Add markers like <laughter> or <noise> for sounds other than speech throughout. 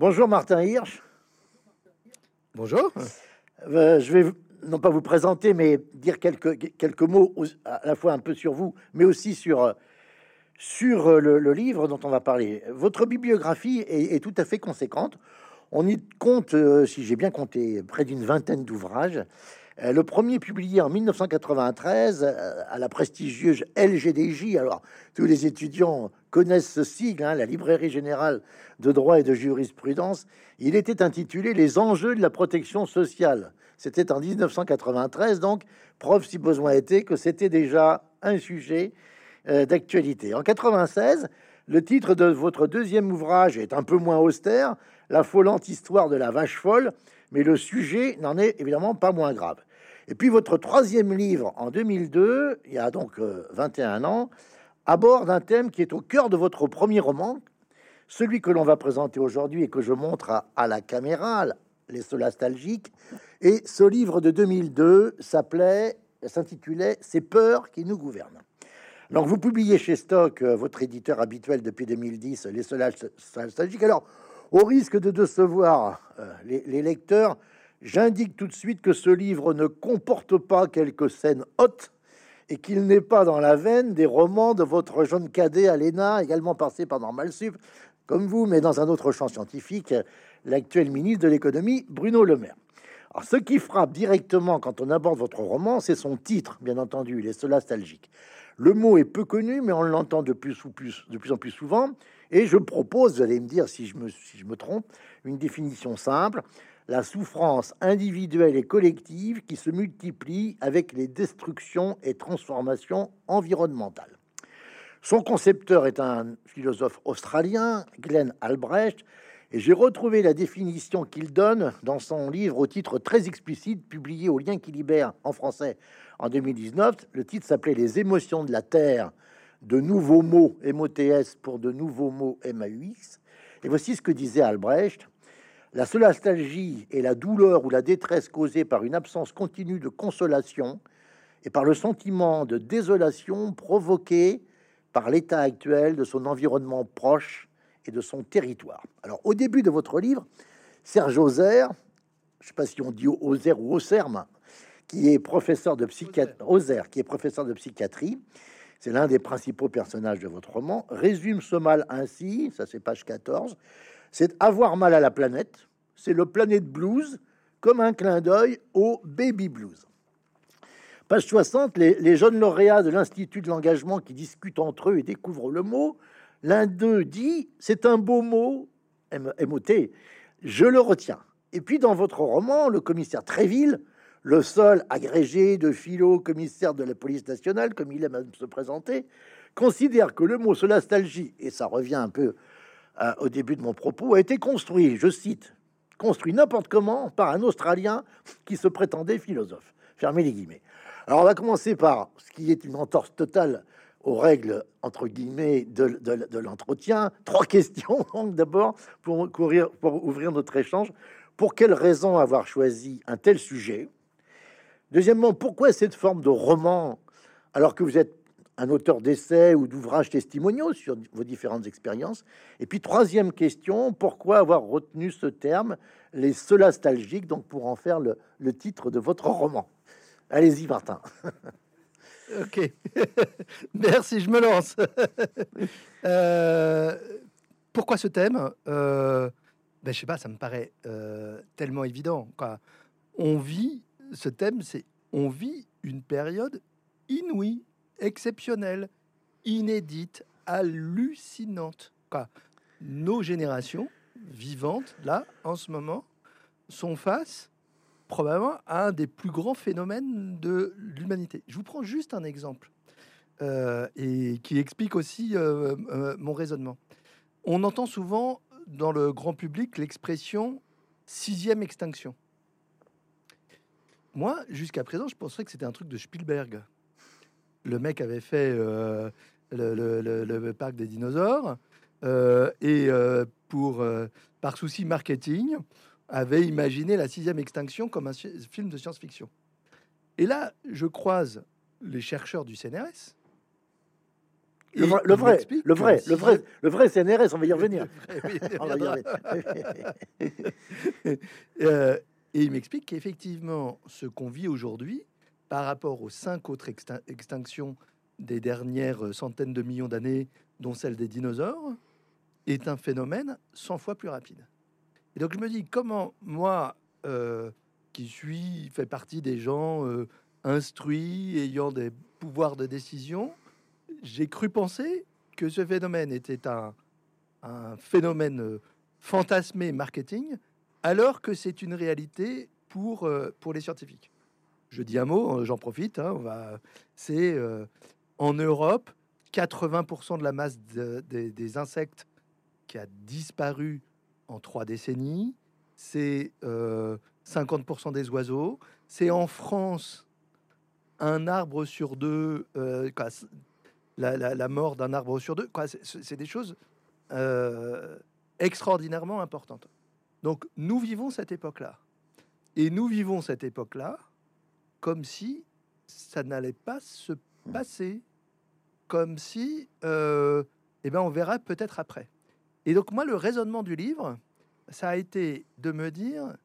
Bonjour Martin Hirsch. Bonjour. Euh, je vais non pas vous présenter, mais dire quelques, quelques mots à la fois un peu sur vous, mais aussi sur, sur le, livre dont on va parler. Votre bibliographie est, tout à fait conséquente. On y compte, euh, si j'ai bien compté, près d'une vingtaine d'ouvrages. Euh, le premier publié en 1993 euh, à la prestigieuse LGDJ. Alors, tous les étudiants connaissent ce sigle, hein, la Librairie générale de droit et de jurisprudence. Il était intitulé Les enjeux de la protection sociale. C'était en 1993, donc preuve si besoin était que c'était déjà un sujet euh, d'actualité. En 96, le titre de votre deuxième ouvrage est un peu moins austère, La folante histoire de la vache folle, mais le sujet n'en est évidemment pas moins grave. Et puis votre troisième livre en 2002, il y a donc 21 euh, ans, aborde un thème qui est au cœur de votre premier roman, celui que l'on va présenter aujourd'hui et que je montre à, la caméra, les solastalgiques. Et ce livre de 2002 s'appelait, s'intitulait Ces peurs qui nous gouvernent. Donc vous publiez chez Stock, euh, votre éditeur habituel depuis 2010, les solastalgiques. Alors, au risque de décevoir euh, les lecteurs, J'indique tout de suite que ce livre ne comporte pas quelques scènes hautes et qu'il n'est pas dans la veine des romans de votre jeune cadet Alena, également passé par Normal Sup, comme vous, mais dans un autre champ scientifique, l'actuel ministre de l'économie, Bruno Le Maire. Ce qui frappe directement quand on aborde votre roman, c'est son titre, bien entendu, il est solastalgique. Le mot est peu connu, mais on l'entend de plus, en plus souvent. Et je propose, vous allez me dire si je me trompe, une définition simple la souffrance individuelle et collective qui se multiplie avec les destructions et transformations environnementales. Son concepteur est un philosophe australien, Glenn Albrecht, et j'ai retrouvé la définition qu'il donne dans son livre au titre très explicite, publié au Lien qui libère en français en 2019. Le titre s'appelait Les émotions de la Terre, de nouveaux mots MOTS pour de nouveaux mots MAUX. Et voici ce que disait Albrecht. La solastalgie est la douleur ou la détresse causée par une absence continue de consolation et par le sentiment de désolation provoqué par l'état actuel de son environnement proche et de son territoire. Alors, au début de votre livre, Serge Auzer, je ne sais pas si on dit Auzer ou Auserme, qui est professeur de psychiatrie, qui est professeur de psychiatrie, c'est l'un des principaux personnages de votre roman, résume ce mal ainsi, ça c'est page 14, c'est avoir mal à la planète. C'est le planète blues comme un clin d'œil au baby blues. Page 60, les, jeunes lauréats de l'Institut de l'engagement qui discutent entre eux et découvrent le mot. L'un d'eux dit C'est un beau mot, MOT, je le retiens. Et puis dans votre roman, le commissaire Tréville, le seul agrégé de philo commissaire de la police nationale, comme il aime se présenter, considère que le mot solastalgie, et ça revient un peu au début de mon propos, a été construit, je cite, construit n'importe comment par un Australien qui se prétendait philosophe. Fermez les guillemets. Alors on va commencer par ce qui est une entorse totale aux règles entre guillemets de, de, l'entretien. Trois <laughs> questions donc d'abord pour, courir, pour ouvrir notre échange. Pour quelle raison avoir choisi un tel sujet? Deuxièmement, pourquoi cette forme de roman alors que vous êtes un auteur d'essais ou d'ouvrages testimoniaux sur vos différentes expériences Et puis, troisième question, pourquoi avoir retenu ce terme, les solastalgiques, donc pour en faire le, titre de votre roman? Allez-y, Martin. <laughs> ok, <laughs> merci, je me lance. <laughs> Euh, pourquoi ce thème? Euh, ben, Je sais pas, ça me paraît euh, tellement évident. Quoi. On vit, ce thème, c'est on vit une période inouïe exceptionnelle, inédite, hallucinante. Nos générations vivantes, là, en ce moment, sont face probablement à un des plus grands phénomènes de l'humanité. Je vous prends juste un exemple euh, et qui explique aussi euh, euh, mon raisonnement. On entend souvent dans le grand public l'expression sixième extinction. Moi, jusqu'à présent, je penserais que c'était un truc de Spielberg le mec avait fait euh, le, parc des dinosaures euh, et euh, pour par souci marketing avait imaginé la sixième extinction comme un film de science-fiction. Et là, je croise les chercheurs du CNRS Le, vrai, le vrai, le vrai, le le vrai, sixième- le vrai CNRS, on va y revenir. Oui, il <laughs> On va y reviendra. revenir. <laughs> Euh, et il m'explique qu'effectivement, ce qu'on vit aujourd'hui, par rapport aux cinq autres extin- extinctions des dernières euh, centaines de millions d'années, dont celle des dinosaures, est un phénomène 100 fois plus rapide. Et donc je me dis, comment moi, euh, qui suis, fait partie des gens euh, instruits, ayant des pouvoirs de décision, j'ai cru penser que ce phénomène était un, phénomène fantasmé marketing, alors que c'est une réalité pour, pour les scientifiques. Je dis un mot, euh, j'en profite, hein, on va, c'est euh, en Europe, 80% de la masse de- des- insectes qui a disparu en trois décennies, c'est euh, 50% des oiseaux, c'est en France un arbre sur deux, euh, la, mort d'un arbre sur deux, quoi, c'est- des choses euh, extraordinairement importantes. Donc nous vivons cette époque-là. Et nous vivons cette époque-là comme si ça n'allait pas se passer, comme si, euh, eh ben, on verra peut-être après. Et donc moi, le raisonnement du livre, ça a été de me dire,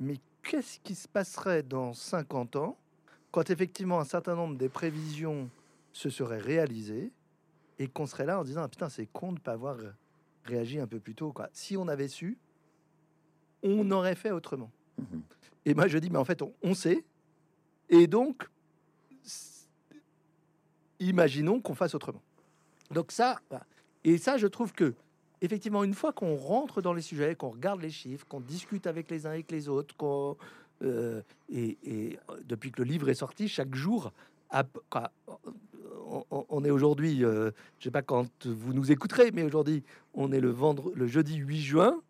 mais qu'est-ce qui se passerait dans 50 ans quand effectivement un certain nombre des prévisions se seraient réalisées et qu'on serait là en disant, ah, putain, c'est con de ne pas avoir réagi un peu plus tôt. Quoi. Si on avait su, on aurait fait autrement. Mhm. Et moi, je dis, mais en fait, on, on sait. Et donc, imaginons qu'on fasse autrement. Donc ça, et ça, je trouve que, effectivement, une fois qu'on rentre dans les sujets, qu'on regarde les chiffres, qu'on discute avec les uns et avec les autres, qu'on, euh, et, depuis que le livre est sorti, chaque jour, à on- on est aujourd'hui, euh, je sais pas quand vous nous écouterez, mais aujourd'hui, on est le, vendre, le jeudi 8 juin.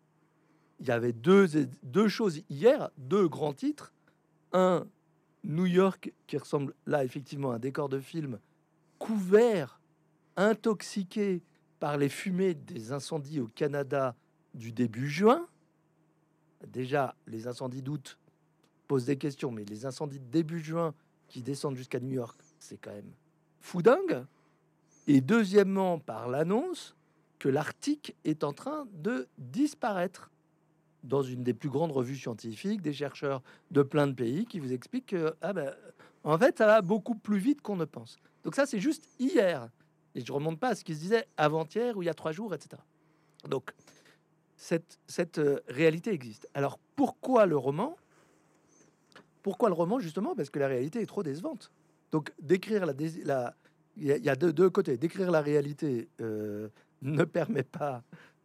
Il y avait deux, deux choses hier, deux grands titres. Un, New York, qui ressemble là effectivement à un décor de film, couvert, intoxiqué par les fumées des incendies au Canada du début juin. Déjà, les incendies d'août posent des questions, mais les incendies de début juin qui descendent jusqu'à New York, c'est quand même fou dingue. Et deuxièmement, par l'annonce que l'Arctique est en train de disparaître dans une des plus grandes revues scientifiques, des chercheurs de plein de pays qui vous expliquent que, ah ben, en fait, ça va beaucoup plus vite qu'on ne pense. Donc ça, c'est juste hier. Et je remonte pas à ce qui se disait avant-hier ou il y a trois jours, etc. Donc, cette, cette euh, réalité existe. Alors, pourquoi le roman? Pourquoi le roman, justement? Parce que la réalité est trop décevante. Donc, décrire la... la il y a, il y a deux, deux côtés. Décrire la réalité euh, <laughs> ne permet pas,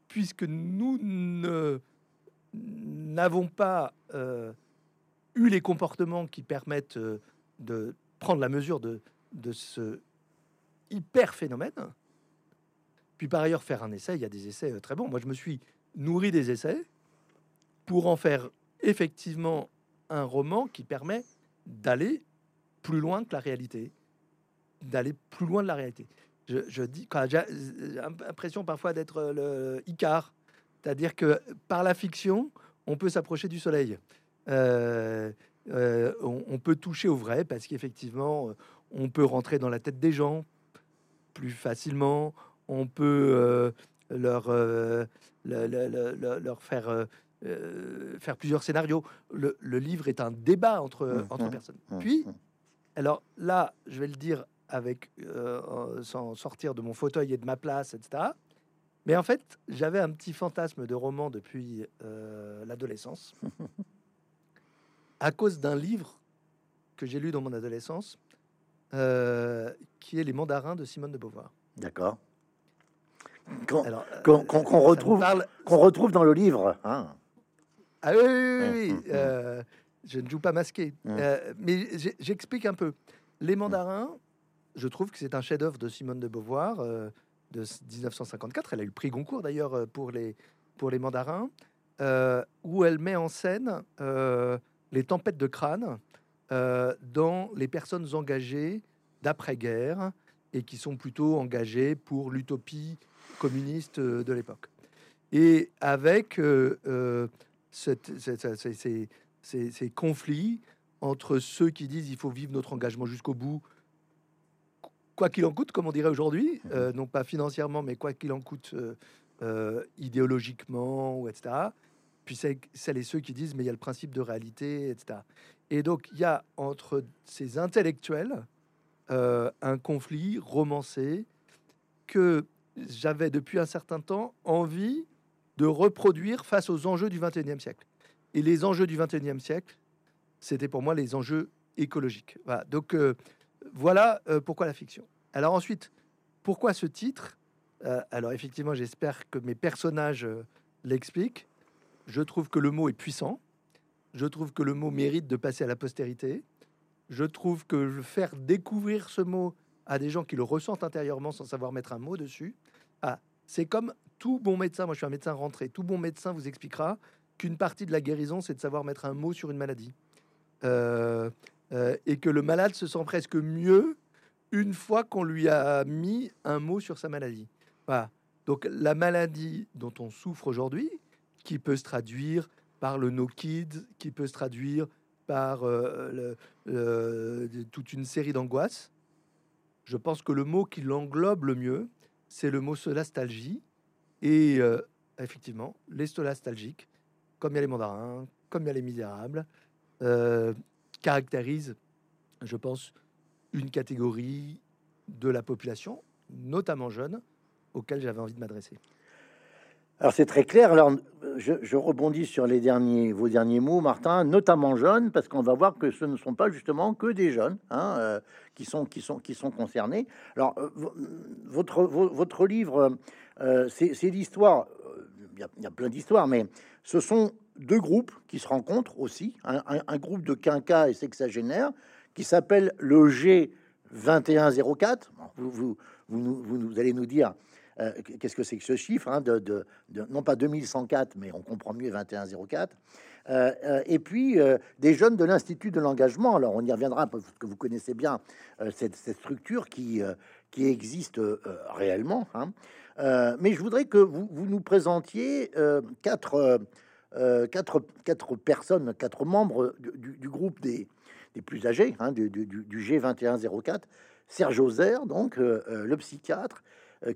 puisque nous ne n'avons pas euh, eu les comportements qui permettent euh, de prendre la mesure de, de ce hyper phénomène. Puis par ailleurs, faire un essai, il y a des essais euh, très bons. Moi, je me suis nourri des essais pour en faire effectivement un roman qui permet d'aller plus loin que la réalité, d'aller plus loin de la réalité. Je, je dis, j'ai l'impression parfois d'être le Icare, c'est-à-dire que par la fiction, on peut s'approcher du soleil. Euh, euh, on, on peut toucher au vrai parce qu'effectivement, on peut rentrer dans la tête des gens plus facilement. On peut euh, leur, le- le- le- le- leur faire, faire plusieurs scénarios. Le, livre est un débat entre, Mhm, entre personnes. mhm, Puis, alors là, je vais le dire avec, sans sortir de mon fauteuil et de ma place, etc. Mais en fait, j'avais un petit fantasme de roman depuis euh, l'adolescence, <laughs> à cause d'un livre que j'ai lu dans mon adolescence, euh, qui est Les Mandarins de Simone de Beauvoir. D'accord. Qu'on euh, retrouve, parle- qu'on retrouve dans le livre. hein. Ah oui, oui, oui, oui, Hum, hum, hum. je ne joue pas masqué. Mais j'explique un peu. Les Mandarins, je trouve que c'est un chef-d'œuvre de Simone de Beauvoir de 1954. Elle a eu le prix Goncourt d'ailleurs euh, pour les, pour les Mandarins, euh, où elle met en scène euh, les tempêtes de crâne dans les personnes engagées d'après-guerre et qui sont plutôt engagées pour l'utopie communiste de l'époque. Et avec cette- ces- ces conflits entre ceux qui disent il faut vivre notre engagement jusqu'au bout, quoi qu'il en coûte, comme on dirait aujourd'hui, euh, non pas financièrement, mais quoi qu'il en coûte euh, euh, idéologiquement, ou etc. Puis c'est celles et ceux qui disent, mais il y a le principe de réalité, etc. Et donc, il y a entre ces intellectuels un conflit romancé que j'avais depuis un certain temps envie de reproduire face aux enjeux du 21e siècle. Et les enjeux du 21e siècle, c'était pour moi les enjeux écologiques. Voilà. Donc, voilà euh, pourquoi la fiction. Alors ensuite, pourquoi ce titre? Euh, Alors effectivement, j'espère que mes personnages euh, l'expliquent. Je trouve que le mot est puissant. Je trouve que le mot mérite de passer à la postérité. Je trouve que faire découvrir ce mot à des gens qui le ressentent intérieurement sans savoir mettre un mot dessus, ah, c'est comme tout bon médecin. Moi, je suis un médecin rentré. Tout bon médecin vous expliquera qu'une partie de la guérison, c'est de savoir mettre un mot sur une maladie. Et que le malade se sent presque mieux une fois qu'on lui a mis un mot sur sa maladie. Voilà. Donc la maladie dont on souffre aujourd'hui, qui peut se traduire par le no kids, qui peut se traduire par euh, toute une série d'angoisses, je pense que le mot qui l'englobe le mieux, c'est le mot solastalgie. Et euh, effectivement, les solastalgiques, comme il y a les mandarins, comme il y a les misérables, caractérise, je pense, une catégorie de la population, notamment jeune, auquel j'avais envie de m'adresser. Alors c'est très clair. Alors je, rebondis sur les derniers, vos derniers mots, Martin, notamment jeunes, parce qu'on va voir que ce ne sont pas justement que des jeunes hein, euh, qui sont qui sont qui sont concernés. Alors euh, votre votre livre, euh, c'est l'histoire. Il y, a plein d'histoires, mais ce sont deux groupes qui se rencontrent aussi, un, groupe de quinquas et sexagénaires qui s'appelle le G2104. Vous, vous, vous, vous, allez nous dire euh, qu'est-ce que c'est que ce chiffre, hein, de, non pas 2104, mais on comprend mieux 2104. Euh, euh, et puis des jeunes de l'Institut de l'engagement. Alors on y reviendra parce que vous connaissez bien cette, structure qui, qui existe réellement. Hein. mais je voudrais que vous, vous nous présentiez quatre euh, quatre, personnes, quatre membres du, groupe des, plus âgés, hein, du, G2104, Serge Ozer, donc euh, euh, le psychiatre,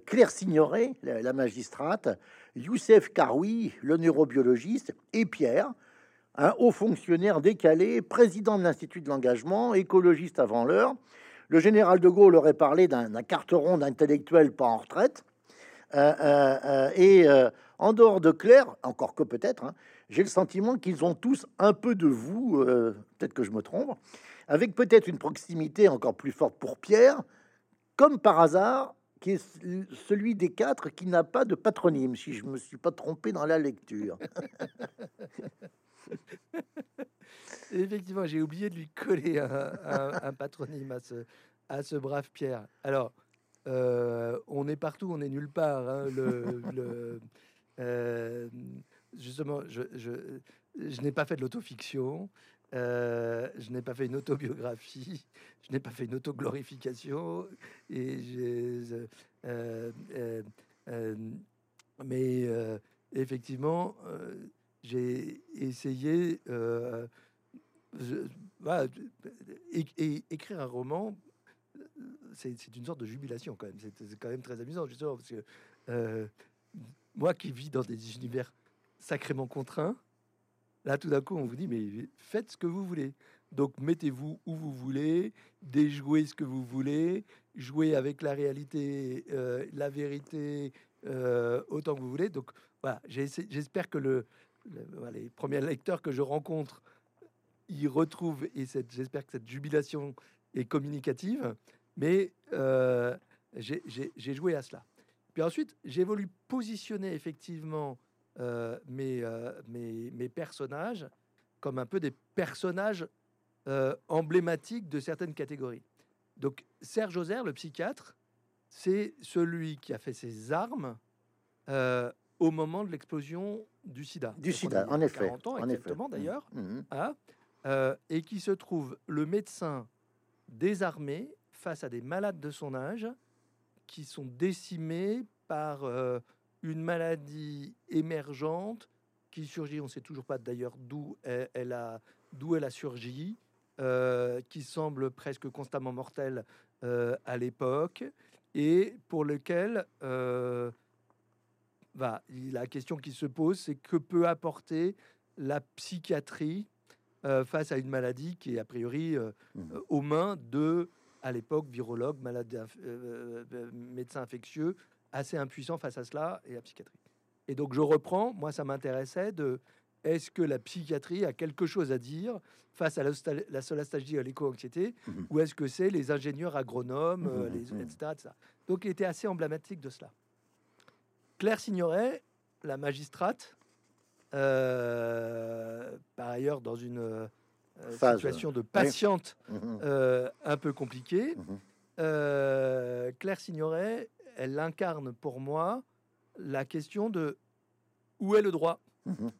Claire Signoret, la, magistrate, Youssef Karoui, le neurobiologiste, et Pierre, un haut fonctionnaire décalé, président de l'Institut de l'engagement, écologiste avant l'heure. Le général de Gaulle aurait parlé d'un carteron d'intellectuels pas en retraite. et en dehors de Claire, encore que peut-être, hein, j'ai le sentiment qu'ils ont tous un peu de vous, euh, peut-être que je me trompe, avec peut-être une proximité encore plus forte pour Pierre, comme par hasard, qui est celui des quatre qui n'a pas de patronyme, si je me suis pas trompé dans la lecture. <laughs> Effectivement, j'ai oublié de lui coller un, patronyme à ce, brave Pierre. Alors, euh, on est partout, on est nulle part. Hein, euh, justement, je, je, n'ai pas fait de l'autofiction, euh, je n'ai pas fait une autobiographie, je n'ai pas fait une autoglorification, et j'ai, euh, mais effectivement, j'ai essayé. écrire un roman, c'est une sorte de jubilation quand même. C'est quand même très amusant, justement, parce que moi qui vis dans des univers sacrément contraints, là tout d'un coup on vous dit mais faites ce que vous voulez. Donc mettez-vous où vous voulez, déjouez ce que vous voulez, jouez avec la réalité, euh, la vérité euh, autant que vous voulez. Donc voilà, j'espère que le, les premiers lecteurs que je rencontre y retrouvent et j'espère que cette jubilation est communicative. Mais euh, j'ai joué à cela. Puis ensuite, j'ai voulu positionner effectivement euh, euh, mes, mes, personnages comme un peu des personnages euh, emblématiques de certaines catégories. Donc Serge Ozer, le psychiatre, c'est celui qui a fait ses armes au moment de l'explosion du sida. Du sida, en effet. 40 ans, en exactement d'ailleurs. Mmh, mmh. Hein, et qui se trouve le médecin désarmé face à des malades de son âge qui sont décimés par euh, une maladie émergente qui surgit, on ne sait toujours pas d'ailleurs d'où elle, a, d'où elle a surgi, euh, qui semble presque constamment mortelle euh, à l'époque et pour lequel va, la question qui se pose, c'est que peut apporter la psychiatrie face à une maladie qui est a priori Mmh. aux mains de, à l'époque, virologues, malades, inf- euh, euh, médecins infectieux, assez impuissants face à cela et à la psychiatrie. Et donc je reprends, moi ça m'intéressait de est-ce que la psychiatrie a quelque chose à dire face à la, solastagie et à l'éco-anxiété, Mhm. ou est-ce que c'est les ingénieurs agronomes, euh, Mhm, les, mhm. etc., etc. Donc il était assez emblématique de cela. Claire Signoret, la magistrate, euh, par ailleurs dans une euh, Phase, situation de patiente Mhm. euh, un peu compliquée, Mhm. euh, Claire Signoret, elle incarne pour moi la question de où est le droit? Mhm.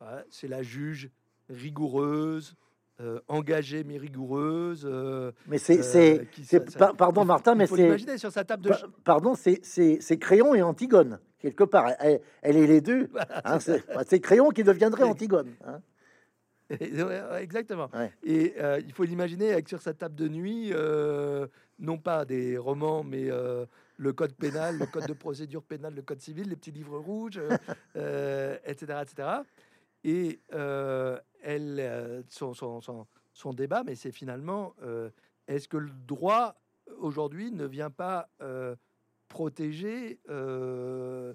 Voilà, c'est la juge rigoureuse, euh, engagée mais rigoureuse. euh, Mais c'est, euh, c'est, pardon Martin, mais c'est, sur sa table de. pa- pardon, c'est, c'est, c'est Créon et Antigone quelque part. Elle, elle est les deux. <laughs> Hein, c'est c'est, Créon qui deviendrait Antigone. hein. <laughs> Exactement. Ouais. Et euh, il faut l'imaginer avec sur sa table de nuit, euh, non pas des romans, mais euh, le code pénal, le code de procédure pénale, le code civil, les petits livres rouges, etc., etc. Et elle, son, son, son, son débat, mais c'est finalement, est-ce que le droit aujourd'hui ne vient pas protéger un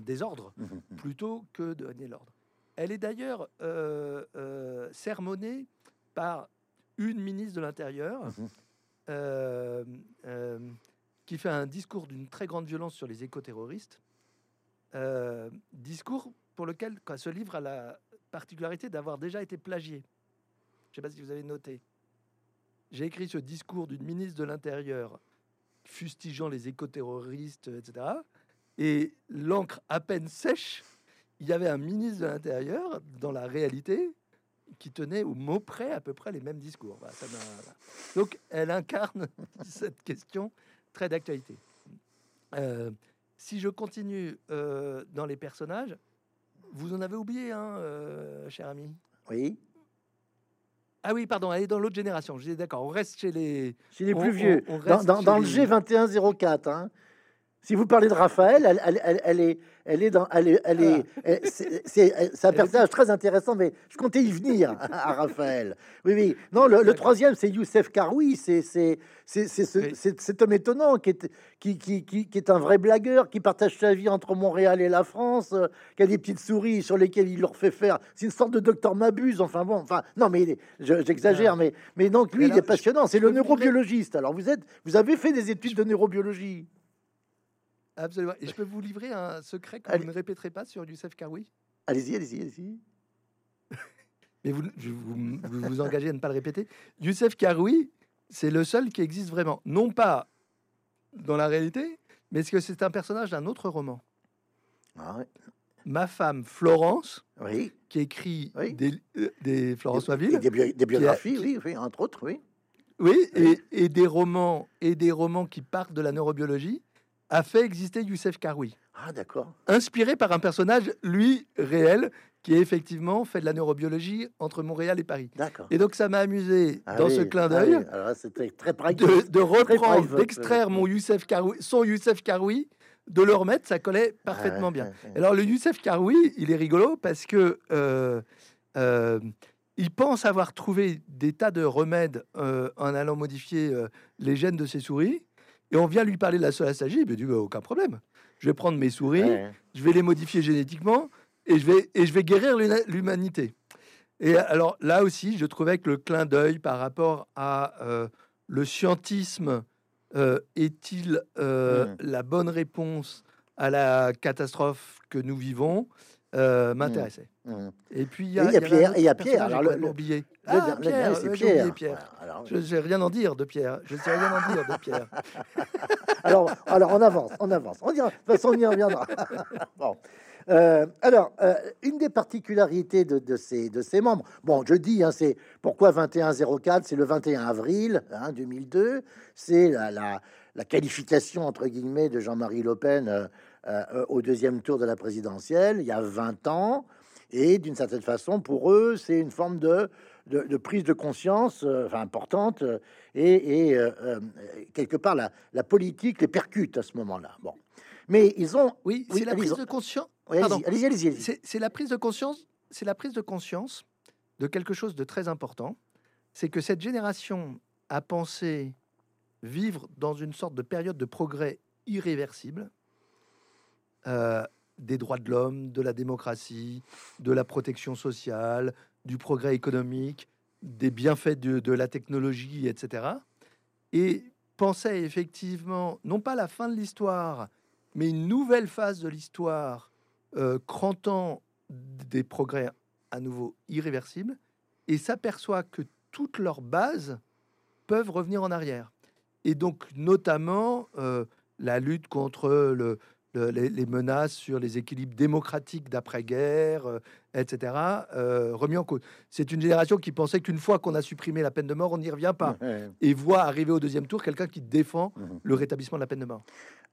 désordre <laughs> plutôt que de donner l'ordre? Elle est d'ailleurs euh, euh, sermonnée par une ministre de l'Intérieur Mhm. euh, qui fait un discours d'une très grande violence sur les écoterroristes. Discours pour lequel quoi, ce livre a la particularité d'avoir déjà été plagié. Je ne sais pas si vous avez noté. J'ai écrit ce discours d'une ministre de l'Intérieur fustigeant les écoterroristes, etc. Et l'encre à peine sèche, il y avait un ministre de l'Intérieur dans la réalité qui tenait au mot près à peu près les mêmes discours. Voilà, ça. Donc elle incarne <laughs> cette question très d'actualité. Euh, si je continue euh, dans les personnages, vous en avez oublié un, euh, cher ami? Oui, Ah oui, pardon, elle est dans l'autre génération. Je dis d'accord, on reste chez les. chez les On- plus vieux. on dans dans, le les- G2104. Hein. Si vous parlez de Raphaël, elle, elle, elle, elle est, elle est dans, elle est, elle est, elle- c'est, un personnage très intéressant, mais je comptais y venir <laughs> à Raphaël. Oui, oui. Non, le, troisième, c'est Youssef Karoui. C'est, c'est, cet homme étonnant qui est, qui, qui, qui, qui est un vrai blagueur, qui partage sa vie entre Montréal et la France, euh, qui a des petites souris sur lesquelles il leur fait faire. C'est une sorte de docteur Mabuse. Enfin bon, enfin non, mais je- j'exagère, Ah. mais, mais donc lui, il est passionnant. C'est le neurobiologiste. Alors vous êtes, vous avez fait des études de neurobiologie? Absolument. Et je peux vous livrer un secret que Allez. vous ne répéterez pas sur Youssef Karoui? Allez-y, allez-y, allez-y. <laughs> Mais vous, vous, vous vous engagez à ne pas le répéter. Youssef Karoui, c'est le seul qui existe vraiment. Non pas dans la réalité, mais est-ce que c'est un personnage d'un autre roman? Ah ouais. Ma femme Florence, Oui. qui écrit Oui. des, euh, des Florence Des- Waville, Des, bio- des biographies, qui- oui, oui, entre autres, oui. oui, Oui. et, et des romans et des romans qui partent de la neurobiologie, a fait exister Youssef Karoui, Ah, d'accord. inspiré par un personnage, lui, réel, qui est effectivement fait de la neurobiologie entre Montréal et Paris. D'accord. Et donc ça m'a amusé Ah dans oui, ce clin ah d'œil oui, là, c'était très de, reprendre, d'extraire mon Youssef Karoui, son Youssef Karoui, de le remettre, ça collait parfaitement Ah, bien. Alors le Youssef Karoui, il est rigolo parce que euh, euh, il pense avoir trouvé des tas de remèdes euh, en allant modifier les gènes de ses souris. Et on vient lui parler de la solastagie, il me dit Bah, aucun problème. Je vais prendre mes souris, Ouais. je vais les modifier génétiquement et je vais, et je vais guérir l'humanité. Et alors là aussi, je trouvais que le clin d'œil par rapport à euh, le scientisme euh, est-il euh, Mm. la bonne réponse à la catastrophe que nous vivons m'intéressait. Mhm. Et puis il y a, y Pierre, et il y a Pierre, alors le- le- oublié. Ah, le Pierre, c'est oublié Pierre. Pierre. Voilà, alors, Je ne sais rien en dire de Pierre. Je ne sais rien en dire de Pierre. <laughs> alors, alors, on avance, on avance. On y, de toute façon, on y reviendra. <laughs> bon. Euh, alors, euh, une des particularités de, de ces, de ces membres, bon, je dis, hein, c'est pourquoi 2104, c'est le 21 avril hein, 2002, c'est la, la, la qualification, entre guillemets, de Jean-Marie Le Pen euh, euh, au deuxième tour de la présidentielle, il y a 20 ans, et d'une certaine façon, pour eux, c'est une forme de, de, prise de conscience enfin, importante et, quelque part la, la, politique les percute à ce moment-là. Bon, mais ils ont oui, c'est la prise de conscience. allez-y, allez-y, c'est la prise de conscience. C'est la prise de conscience de quelque chose de très important. C'est que cette génération a pensé vivre dans une sorte de période de progrès irréversible euh, des droits de l'homme, de la démocratie, de la protection sociale, du progrès économique, des bienfaits de, la technologie, etc. Et pensait effectivement, non pas la fin de l'histoire, mais une nouvelle phase de l'histoire, euh, crantant des progrès à nouveau irréversibles, et s'aperçoit que toutes leurs bases peuvent revenir en arrière. Et donc, notamment, euh, la lutte contre le, les, menaces sur les équilibres démocratiques d'après-guerre, euh, etc., euh, remis en cause. C'est une génération qui pensait qu'une fois qu'on a supprimé la peine de mort, on n'y revient pas. Et voit arriver au deuxième tour quelqu'un qui défend mhm. le rétablissement de la peine de mort.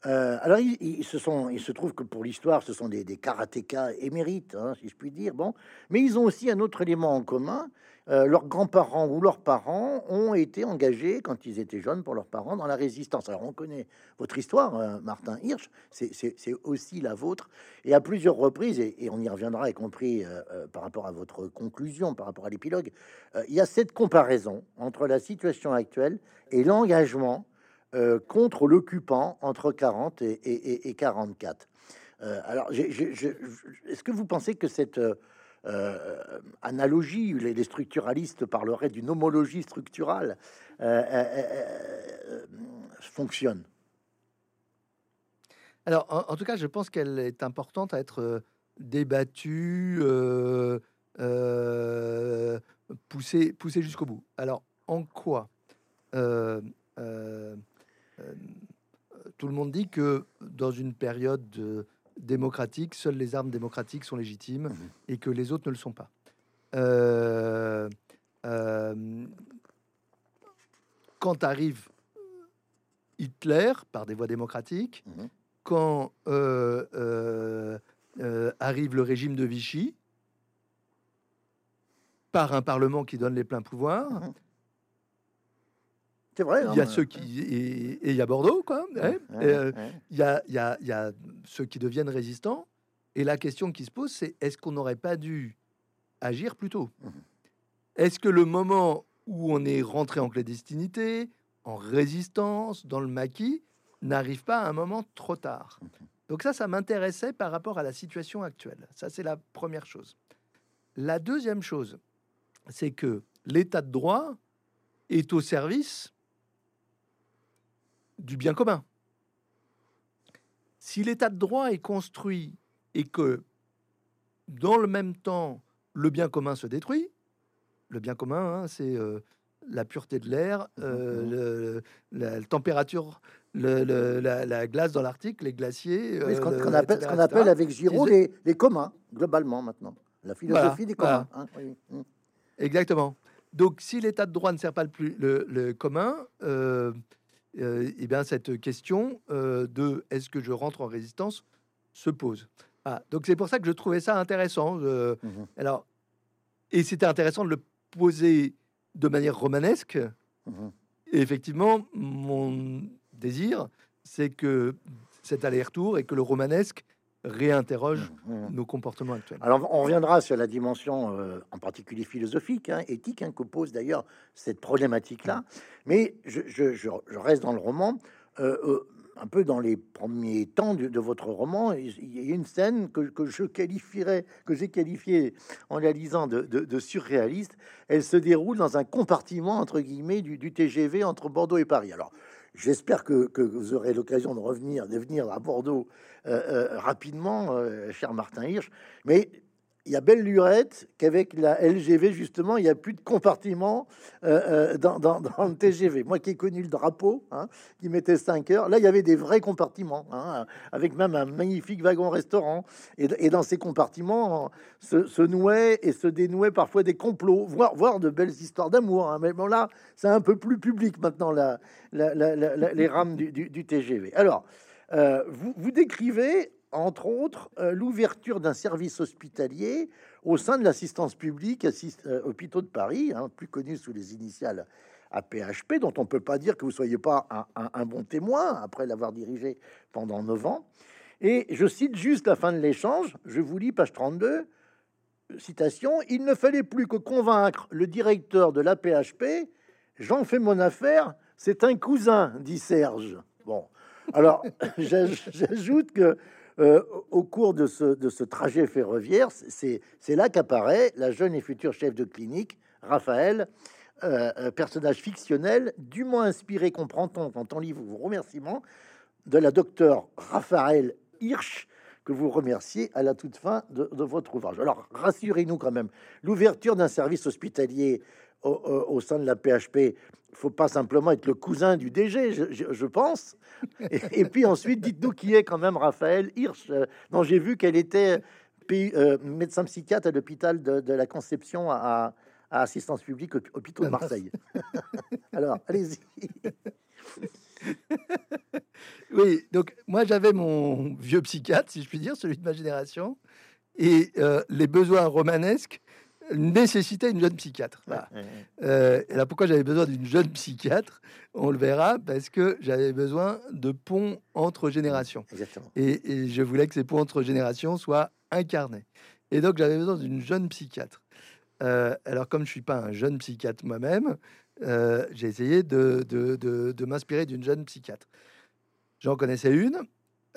Euh, alors, il, se sont, il se trouve que pour l'histoire, ce sont des, des karatékas émérites, hein, si je puis dire. Bon, mais ils ont aussi un autre élément en commun, euh, leurs grands-parents ou leurs parents ont été engagés quand ils étaient jeunes pour leurs parents dans la résistance. Alors on connaît votre histoire, euh, Martin Hirsch, c'est aussi la vôtre, et à plusieurs reprises, et, on y reviendra, y compris euh, par rapport à votre conclusion, par rapport à l'épilogue, il y a cette comparaison entre la situation actuelle et l'engagement contre l'occupant entre 40 et, et 44. alors, est-ce que vous pensez que cette analogie, les, structuralistes parleraient d'une homologie structurale, euh, euh, fonctionne Alors, en, tout cas, je pense qu'elle est importante à être débattue, poussée jusqu'au bout. Alors, en quoi tout le monde dit que dans une période de, démocratique, seules les armes démocratiques sont légitimes mhm. et que les autres ne le sont pas. Euh, euh, quand arrive Hitler par des voies démocratiques, mhm. quand euh, arrive le régime de Vichy par un parlement qui donne les pleins pouvoirs, mhm. C'est vrai. Il y a hein, ceux qui et il y a Bordeaux, quoi. Euh, il y, a, y, a, y a ceux qui deviennent résistants. Et la question qui se pose, c'est est-ce qu'on n'aurait pas dû agir plus tôt? Mmh Est-ce que le moment où on est rentré en clandestinité, en résistance, dans le maquis, n'arrive pas à un moment trop tard? Mmh Donc ça, ça m'intéressait par rapport à la situation actuelle. Ça, c'est la première chose. La deuxième chose, c'est que l'état de droit est au service du bien commun. Si l'état de droit est construit et que dans le même temps le bien commun se détruit, le bien commun, hein, c'est euh, la pureté de l'air, euh, mmh la, température, la, glace dans l'Arctique, les glaciers. ce qu'on appelle, avec Giraud les, communs, globalement maintenant. La philosophie des communs. Hein, mmh. Exactement. Donc, si l'état de droit ne sert pas le, plus, le, commun, euh, euh, eh bien, cette question euh, de est-ce que je rentre en résistance se pose. Ah, donc c'est pour ça que je trouvais ça intéressant. Mmh alors, et c'était intéressant de le poser de manière romanesque. Mmh et effectivement, mon désir, c'est que cet aller-retour et que le romanesque réinterroge mmh, mmh. nos comportements actuels. Alors, on reviendra sur la dimension, euh, en particulier philosophique, hein, éthique, hein, que pose d'ailleurs cette problématique-là. Mais je, reste dans le roman. Euh, euh, un peu dans les premiers temps de, votre roman, il y a une scène que, je qualifierais, que j'ai qualifiée en la lisant de, surréaliste. Elle se déroule dans un compartiment entre guillemets du, du TGV entre Bordeaux et Paris. Alors, J'espère que, vous aurez l'occasion de revenir, de venir à Bordeaux euh, euh, rapidement, euh, cher Martin Hirsch. Il y a belle lurette qu'avec la LGV, justement, il n'y a plus de compartiment euh, euh, dans, le TGV. Moi qui ai connu le drapeau, hein, qui mettait 5 heures, là, il y avait des vrais compartiments, hein, avec même un magnifique wagon-restaurant. Et, dans ces compartiments se, se, nouaient et se dénouaient parfois des complots, voire, de belles histoires d'amour. Hein. Mais bon, là, c'est un peu plus public maintenant, la, les rames du, du, TGV. Alors, euh, vous, vous décrivez entre autres, l'ouverture d'un service hospitalier au sein de l'assistance publique assist, hôpitaux de Paris, hein, plus connu sous les initiales APHP, dont on ne peut pas dire que vous soyez pas un, un bon témoin après l'avoir dirigé pendant 9 ans. Et je cite juste la fin de l'échange, je vous lis page 32, citation, il ne fallait plus que convaincre le directeur de la PHP, j'en fais mon affaire, c'est un cousin, dit Serge. Bon, alors <laughs> j'ajoute que euh, au cours de ce, de ce trajet ferroviaire, c'est là qu'apparaît la jeune et future chef de clinique, Raphaël, euh, personnage fictionnel, dûment inspiré, comprend-on, quand on lit vos remerciements, de la docteure Raphaël Hirsch, que vous remerciez à la toute fin de, votre ouvrage. Alors, rassurez-nous quand même, l'ouverture d'un service hospitalier au, sein de la PHP, faut pas simplement être le cousin du DG, je, pense. Et, puis ensuite, dites-nous qui est quand même Raphaël Hirsch, euh, dont j'ai vu qu'elle était euh, médecin psychiatre à l'hôpital de, la Conception à, à assistance publique au hôpital de Marseille. <laughs> Alors, allez-y. <laughs> oui, donc moi j'avais mon vieux psychiatre, si je puis dire, celui de ma génération, et euh, les besoins romanesques nécessitaient une jeune psychiatre. Euh, et là, pourquoi j'avais besoin d'une jeune psychiatre? On le verra, parce que j'avais besoin de ponts entre générations. Et, et, je voulais que ces ponts entre générations soient incarnés. Et donc j'avais besoin d'une jeune psychiatre. Euh, alors comme je suis pas un jeune psychiatre moi-même, euh, j'ai essayé de, m'inspirer d'une jeune psychiatre. J'en connaissais une,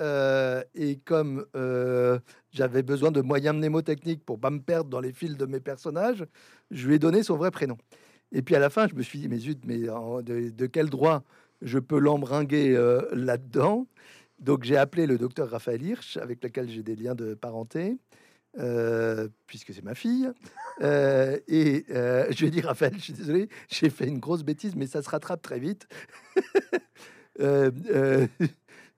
euh, et comme euh, j'avais besoin de moyens mnémotechniques pour pas me perdre dans les fils de mes personnages, je lui ai donné son vrai prénom. Et puis à la fin, je me suis dit, mais zut, mais de, quel droit je peux l'embringuer là-dedans? Donc j'ai appelé le docteur Raphaël Hirsch, avec lequel j'ai des liens de parenté. Euh, puisque c'est ma fille. Euh, et euh, je vais dire, Raphaël, je suis désolé, j'ai fait une grosse bêtise, mais ça se rattrape très vite. <laughs>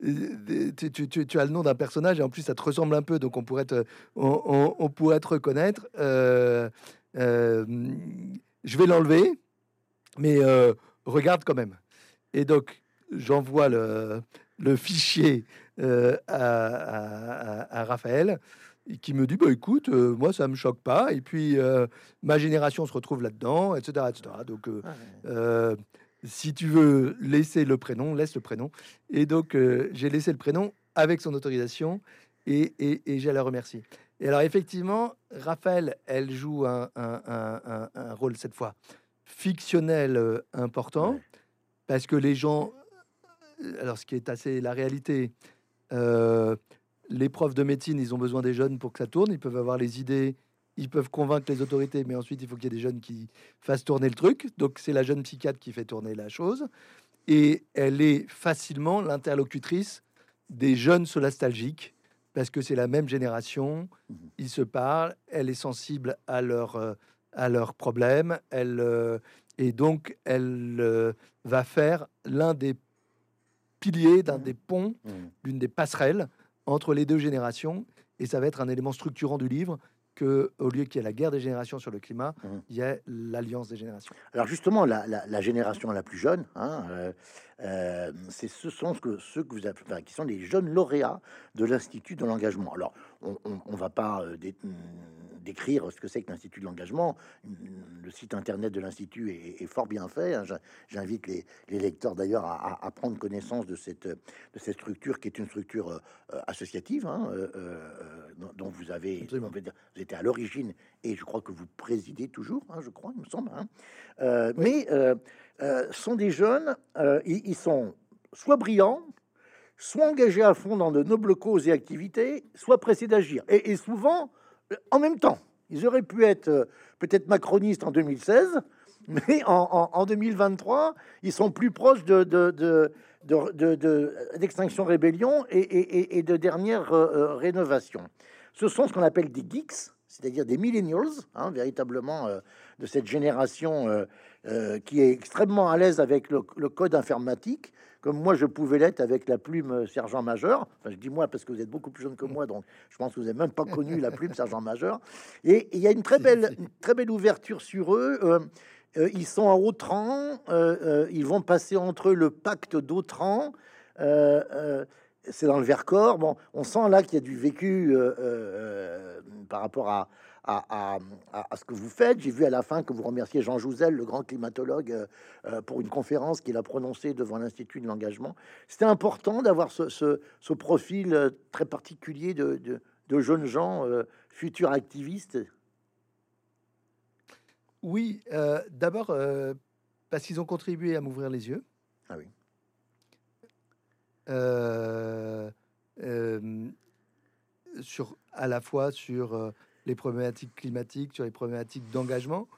tu, as le nom d'un personnage et en plus ça te ressemble un peu, donc on pourrait te, on, pourrait te reconnaître. je vais l'enlever, mais regarde quand même. Et donc j'envoie le, le, fichier à, à, Raphaël qui me dit bah écoute euh, moi ça me choque pas et puis euh, ma génération se retrouve là-dedans etc etc donc euh, si tu veux laisser le prénom laisse le prénom. Et donc j'ai laissé le prénom avec son autorisation et, et, et je la remercie. Et alors effectivement Raphaël elle joue un, un, un, rôle cette fois fictionnel important parce que les gens alors ce qui est assez la réalité les profs de médecine, ils ont besoin des jeunes pour que ça tourne. Ils peuvent avoir les idées, ils peuvent convaincre les autorités, mais ensuite, il faut qu'il y ait des jeunes qui fassent tourner le truc. Donc, c'est la jeune psychiatre qui fait tourner la chose. Et elle est facilement l'interlocutrice des jeunes solastalgiques, parce que c'est la même génération. Ils se parlent, elle est sensible à, leur, euh, à leurs problèmes. Elle, euh, et donc, elle euh, va faire l'un des piliers, d'un mmh. des ponts, mmh. d'une des passerelles entre les deux générations. Et ça va être un élément structurant du livre que, au lieu qu'il y ait la guerre des générations sur le climat, mmh. il y a l'alliance des générations. Alors justement, la, génération la plus jeune, hein, euh, euh, c'est ce sont ce que ceux que vous avez, qui sont les jeunes lauréats de l'Institut de l'engagement. Alors, on, ne va pas euh, décrire ce que c'est que l'Institut de l'engagement. Le site internet de l'Institut est, fort bien fait. Hein. J'invite les, lecteurs d'ailleurs à, prendre connaissance de cette, de cette structure qui est une structure euh, associative hein, euh, euh, dont vous avez, vous étiez à l'origine et je crois que vous présidez toujours, hein, je crois, il me semble. Mais sont des jeunes, ils, ils sont soit brillants, soit engagés à fond dans de nobles causes et activités, soit pressés d'agir. Et, souvent, en même temps. Ils auraient pu être euh, peut-être macronistes en 2016, <laughs> mais en, 2023, ils sont plus proches de, d'extinction rébellion et, de dernière euh, euh, rénovation. Ce sont ce qu'on appelle des geeks, c'est-à-dire des millennials, hein, véritablement de cette génération qui est extrêmement à l'aise avec le, code informatique, comme moi je pouvais l'être avec la plume sergent-major. Enfin, je dis moi parce que vous êtes beaucoup plus jeune que moi, donc je pense que vous n'avez même pas connu la plume sergent-major. Et il y a une très belle, très belle ouverture sur eux. Euh, euh, ils sont en Autran, euh, ils vont passer entre eux le pacte d'Autran. C'est dans le Vercors. Bon, on sent là qu'il y a du vécu euh, euh, par rapport à, à, à, ce que vous faites. J'ai vu à la fin que vous remerciez Jean Jouzel, le grand climatologue, euh, pour une conférence qu'il a prononcée devant l'Institut de l'engagement. C'était important d'avoir ce, ce, profil très particulier de, de, de jeunes gens, futurs activistes. Oui, d'abord parce qu'ils ont contribué à m'ouvrir les yeux. Ah oui. Euh, sur, à la fois sur euh, les problématiques climatiques, sur les problématiques d'engagement.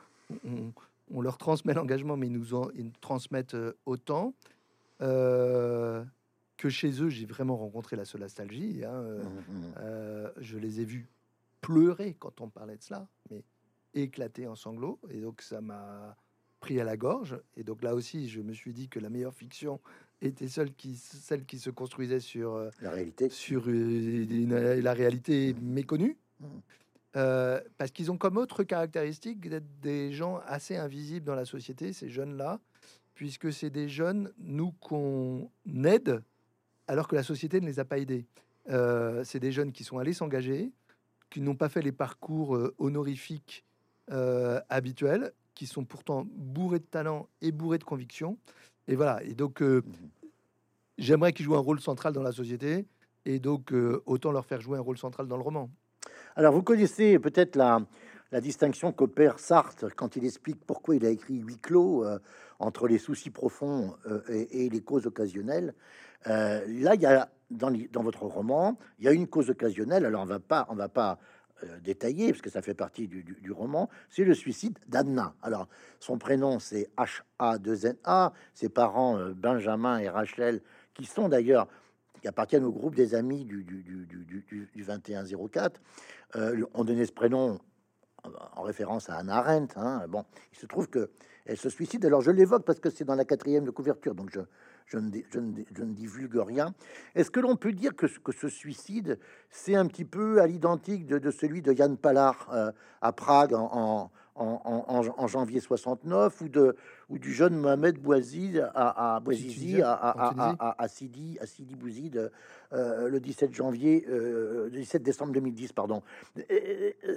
On, leur transmet l'engagement, mais ils nous, en, ils transmettent euh, autant. que chez eux, j'ai vraiment rencontré la solastalgie. Hein, mmh, mmh. je les ai vus pleurer quand on parlait de cela, mais éclater en sanglots. Et donc, ça m'a pris à la gorge. Et donc, là aussi, je me suis dit que la meilleure fiction, était celle qui, celle qui se construisait sur euh, la réalité, sur euh, la réalité méconnue. Mmh. Euh, parce qu'ils ont comme autre caractéristique d'être des gens assez invisibles dans la société, ces jeunes-là, puisque c'est des jeunes, nous, qu'on aide, alors que la société ne les a pas aidés. c'est des jeunes qui sont allés s'engager, qui n'ont pas fait les parcours honorifiques habituels, qui sont pourtant bourrés de talent et bourrés de conviction, et voilà. Et donc, euh, j'aimerais qu'ils jouent un rôle central dans la société. Et donc, euh, autant leur faire jouer un rôle central dans le roman. Alors, vous connaissez peut-être la, la distinction qu'opère Sartre quand il explique pourquoi il a écrit huis clos euh, entre les soucis profonds et, les causes occasionnelles. là, il y a dans, dans, votre roman, il y a une cause occasionnelle. Alors, on va pas, on va pas euh, détaillé, parce que ça fait partie du, roman, c'est le suicide d'Anna. Alors, son prénom, c'est H-A-2-N-A, ses parents, euh, Benjamin et Rachel, qui sont d'ailleurs, qui appartiennent au groupe des amis du, du, du 2104, euh, ont donné ce prénom en référence à Anna Arendt. Hein. Bon, il se trouve que elle se suicide. Alors, je l'évoque parce que c'est dans la quatrième de couverture, donc je, je ne, divulgue rien. Est-ce que l'on peut dire que, que ce suicide, c'est un petit peu à l'identique de, celui de Yann Pallar euh, à Prague en, en, janvier 69 ou, de, ou du jeune Mohamed Bouazizi à, à, à, à, Sidi, à Sidi Bouzid euh, le 17 janvier, euh, 17 décembre 2010, pardon.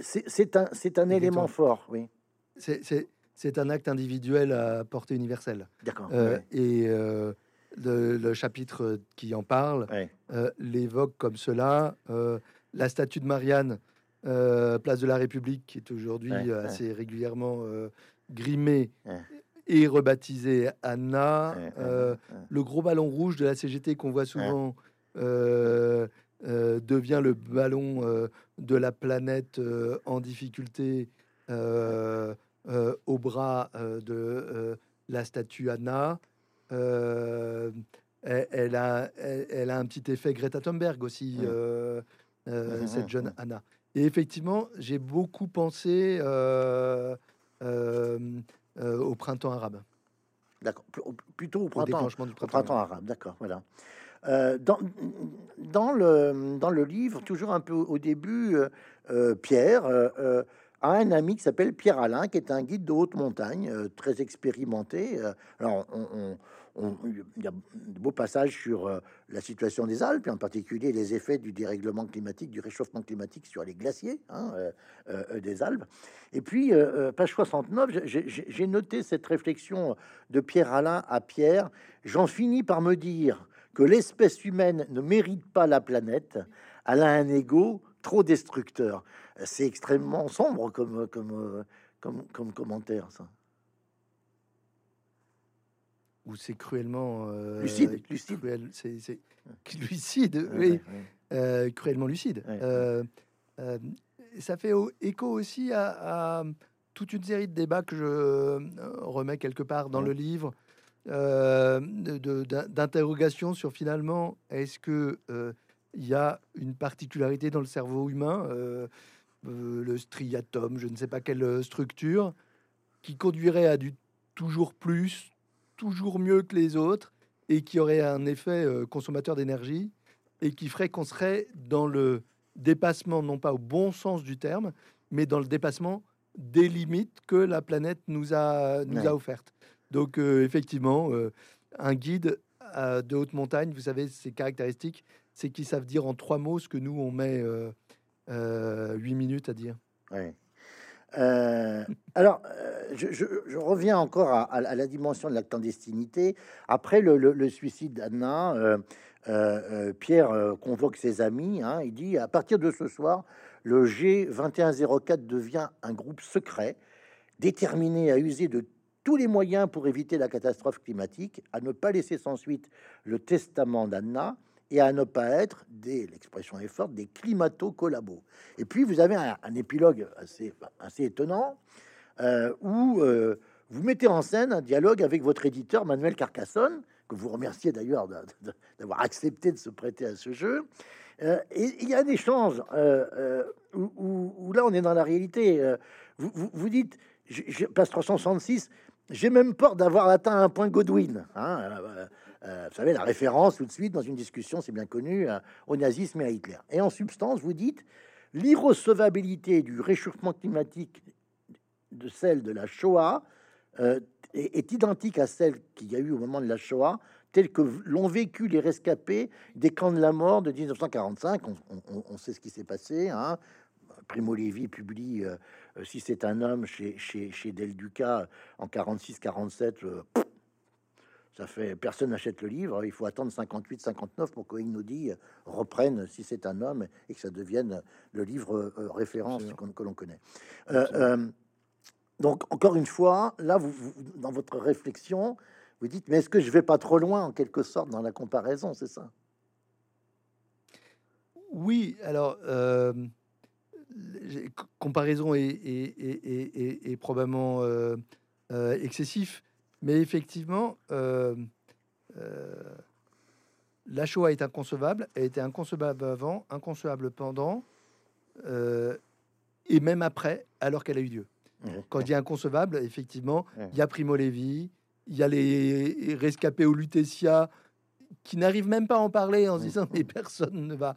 C'est un, c'est un élément fort, oui. C'est un acte individuel à portée universelle. D'accord. Euh, et le, chapitre qui en parle euh, l'évoque comme cela. Euh, la statue de Marianne, euh, place de la République, qui est aujourd'hui assez régulièrement grimée et rebaptisée Anna. le gros ballon rouge de la CGT qu'on voit souvent. devient le ballon de la planète en difficulté au bras de la statue Anna. Euh, elle, a, elle, a un petit effet Greta Thunberg aussi, euh, euh, mmh, cette mmh, jeune. Anna. Et effectivement, j'ai beaucoup pensé au printemps arabe. D'accord, plutôt au printemps, du printemps, arabe. D'accord, voilà. dans, dans, le, dans le livre, toujours un peu au début, Pierre a un ami qui s'appelle Pierre Alain, qui est un guide de haute montagne, très expérimenté. alors, on, il y a de beaux passages sur euh, la situation des Alpes, et en particulier les effets du dérèglement climatique, du réchauffement climatique sur les glaciers hein, euh, euh, des Alpes. Et puis, page 69, j'ai noté cette réflexion de Pierre Alain à Pierre. J'en finis par me dire que l'espèce humaine ne mérite pas la planète, elle a un ego trop destructeur. C'est extrêmement sombre comme, comme, comme, comme commentaire, ça où c'est cruellement euh, lucide, lucide. c'est <laughs> lucide, oui, euh, cruellement lucide. Euh, ça fait écho aussi à, toute une série de débats que je remets quelque part dans le livre, d'interrogations sur finalement est-ce que il y a une particularité dans le cerveau humain, le striatum, je ne sais pas quelle structure, qui conduirait à du toujours plus, toujours mieux que les autres et qui aurait un effet euh, consommateur d'énergie et qui ferait qu'on serait dans le dépassement, non pas au bon sens du terme, mais dans le dépassement des limites que la planète nous a, nous a offertes. Donc, euh, effectivement, euh, un guide de haute montagne, vous savez, ses caractéristiques, c'est qu'ils savent dire en trois mots ce que nous, on met euh, euh, huit minutes à dire. Ouais. Euh, alors, je, reviens encore à, la- dimension de la clandestinité. Après le, suicide d'Anna, Pierre convoque ses amis. hein, il dit à partir de ce soir, le G2104 devient un groupe secret déterminé à user de tous les moyens pour éviter la catastrophe climatique, à ne pas laisser sans suite le testament d'Anna et à ne pas être, des, l'expression est forte, des climato-collabos. Et puis vous avez un, épilogue assez, assez étonnant euh, où euh, vous mettez en scène un dialogue avec votre éditeur Manuel Carcassonne, que vous remerciez d'ailleurs d'avoir accepté de se prêter à ce jeu. Euh, et il y a un échange où, là on est dans la réalité. Vous, vous, vous dites, je, je passe 366, j'ai même peur d'avoir atteint un point Godwin. hein, euh, vous savez, la référence tout de suite dans une discussion, c'est bien connu, euh, au nazisme et à Hitler. Et en substance, vous dites l'irrecevabilité du réchauffement climatique de celle de la Shoah euh, est, identique à celle qu'il y a eu au moment de la Shoah, telle que l'ont vécu les rescapés des camps de la mort de 1945. On, sait ce qui s'est passé. Hein. Primo Levi publie Si c'est un homme chez, chez, chez Del Duca en 46-47. Euh, ça fait personne n'achète le livre. Il faut attendre 58-59 pour que Inaudi reprenne Si c'est un homme et que ça devienne le livre euh, référence que l'on connaît. Euh, euh, donc, encore une fois, là, vous, vous- dans votre réflexion, vous dites, mais est-ce que je vais pas trop loin, en quelque sorte, dans la comparaison, c'est ça? Oui, alors, euh, comparaison est, est- est- est- est- est probablement euh, euh, excessif, mais effectivement, euh, euh, la Shoah est inconcevable, elle était inconcevable avant, inconcevable pendant, euh, et même après, alors qu'elle a eu lieu. Quand je dis inconcevable, effectivement, il y a Primo Levi, il y a les rescapés au Lutetia qui n'arrivent même pas à en parler en se disant mais personne ne va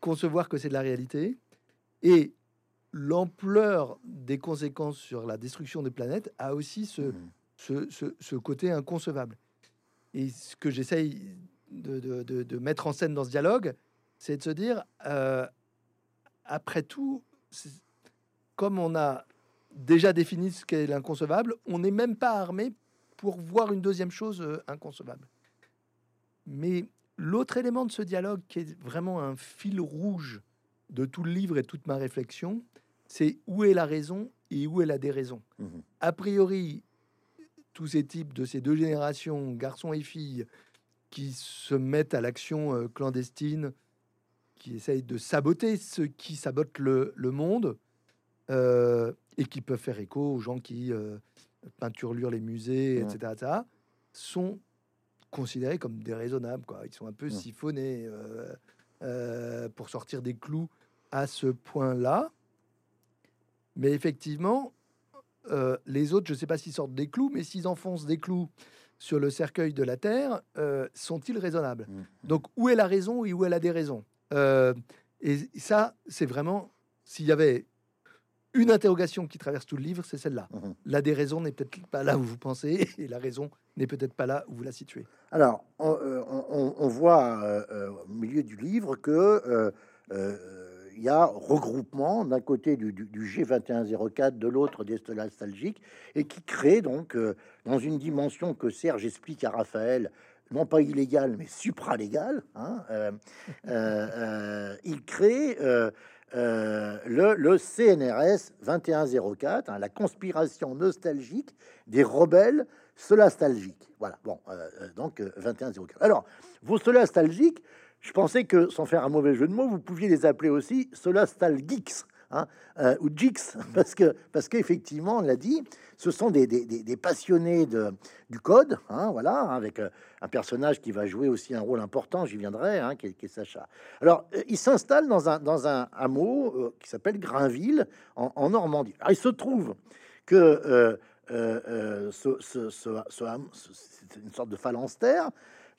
concevoir que c'est de la réalité. Et l'ampleur des conséquences sur la destruction des planètes a aussi ce. Ce, ce- ce côté inconcevable. Et ce que j'essaye de, de- de- de mettre en scène dans ce dialogue, c'est de se dire, euh, après tout, comme on a déjà défini ce qu'est l'inconcevable, on n'est même pas armé pour voir une deuxième chose euh, inconcevable. Mais l'autre élément de ce dialogue, qui est vraiment un fil rouge de tout le livre et toute ma réflexion, c'est où est la raison et où est la déraison Mhm. a priori, tous ces types de ces deux générations, garçons et filles, qui se mettent à l'action euh, clandestine, qui essayent de saboter ceux qui sabotent le, le monde, euh, et qui peuvent faire écho aux gens qui euh, peinturlurent les musées, Ouais. etc., etc., sont considérés comme déraisonnables. Quoi. Ils sont un peu Ouais. siphonnés euh, pour sortir des clous à ce point-là. Mais effectivement, euh, les autres, je ne sais pas s'ils sortent des clous, mais s'ils enfoncent des clous sur le cercueil de la Terre, euh, sont-ils raisonnables? Mhm. Donc, où est la raison et où est la déraison? Euh, Et ça, c'est vraiment, s'il y avait une interrogation qui traverse tout le livre, c'est celle-là. Mhm. La déraison n'est peut-être pas là où vous pensez, et la raison n'est peut-être pas là où vous la situez. Alors, on, euh, on- on- on voit au milieu du livre que il y a regroupement d'un côté du, du- du G2104, de l'autre des nostalgiques, et qui crée donc euh, dans une dimension que Serge explique à Raphaël, non pas illégale, mais supralégale, hein, euh, <laughs> euh, il crée le, le CNRS 2104, hein, la conspiration nostalgique des rebelles solastalgiques. Voilà, bon, donc euh, 2104. Alors, vos solastalgiques, je pensais que, sans faire un mauvais jeu de mots, vous pouviez les appeler aussi solastalgeeks, hein, euh, ou geeks, <laughs> parce que parce qu'effectivement, on l'a dit, ce sont des, des- des- passionnés de, du code, hein, voilà, avec euh, un personnage qui va jouer aussi un rôle important, j'y viendrai, hein, qui, est, Sacha. Alors, euh, il s'installe dans un, dans un hameau euh, qui s'appelle Grainville, en, Normandie. Alors, il se trouve que euh, ce, ce- c'est une sorte de phalanstère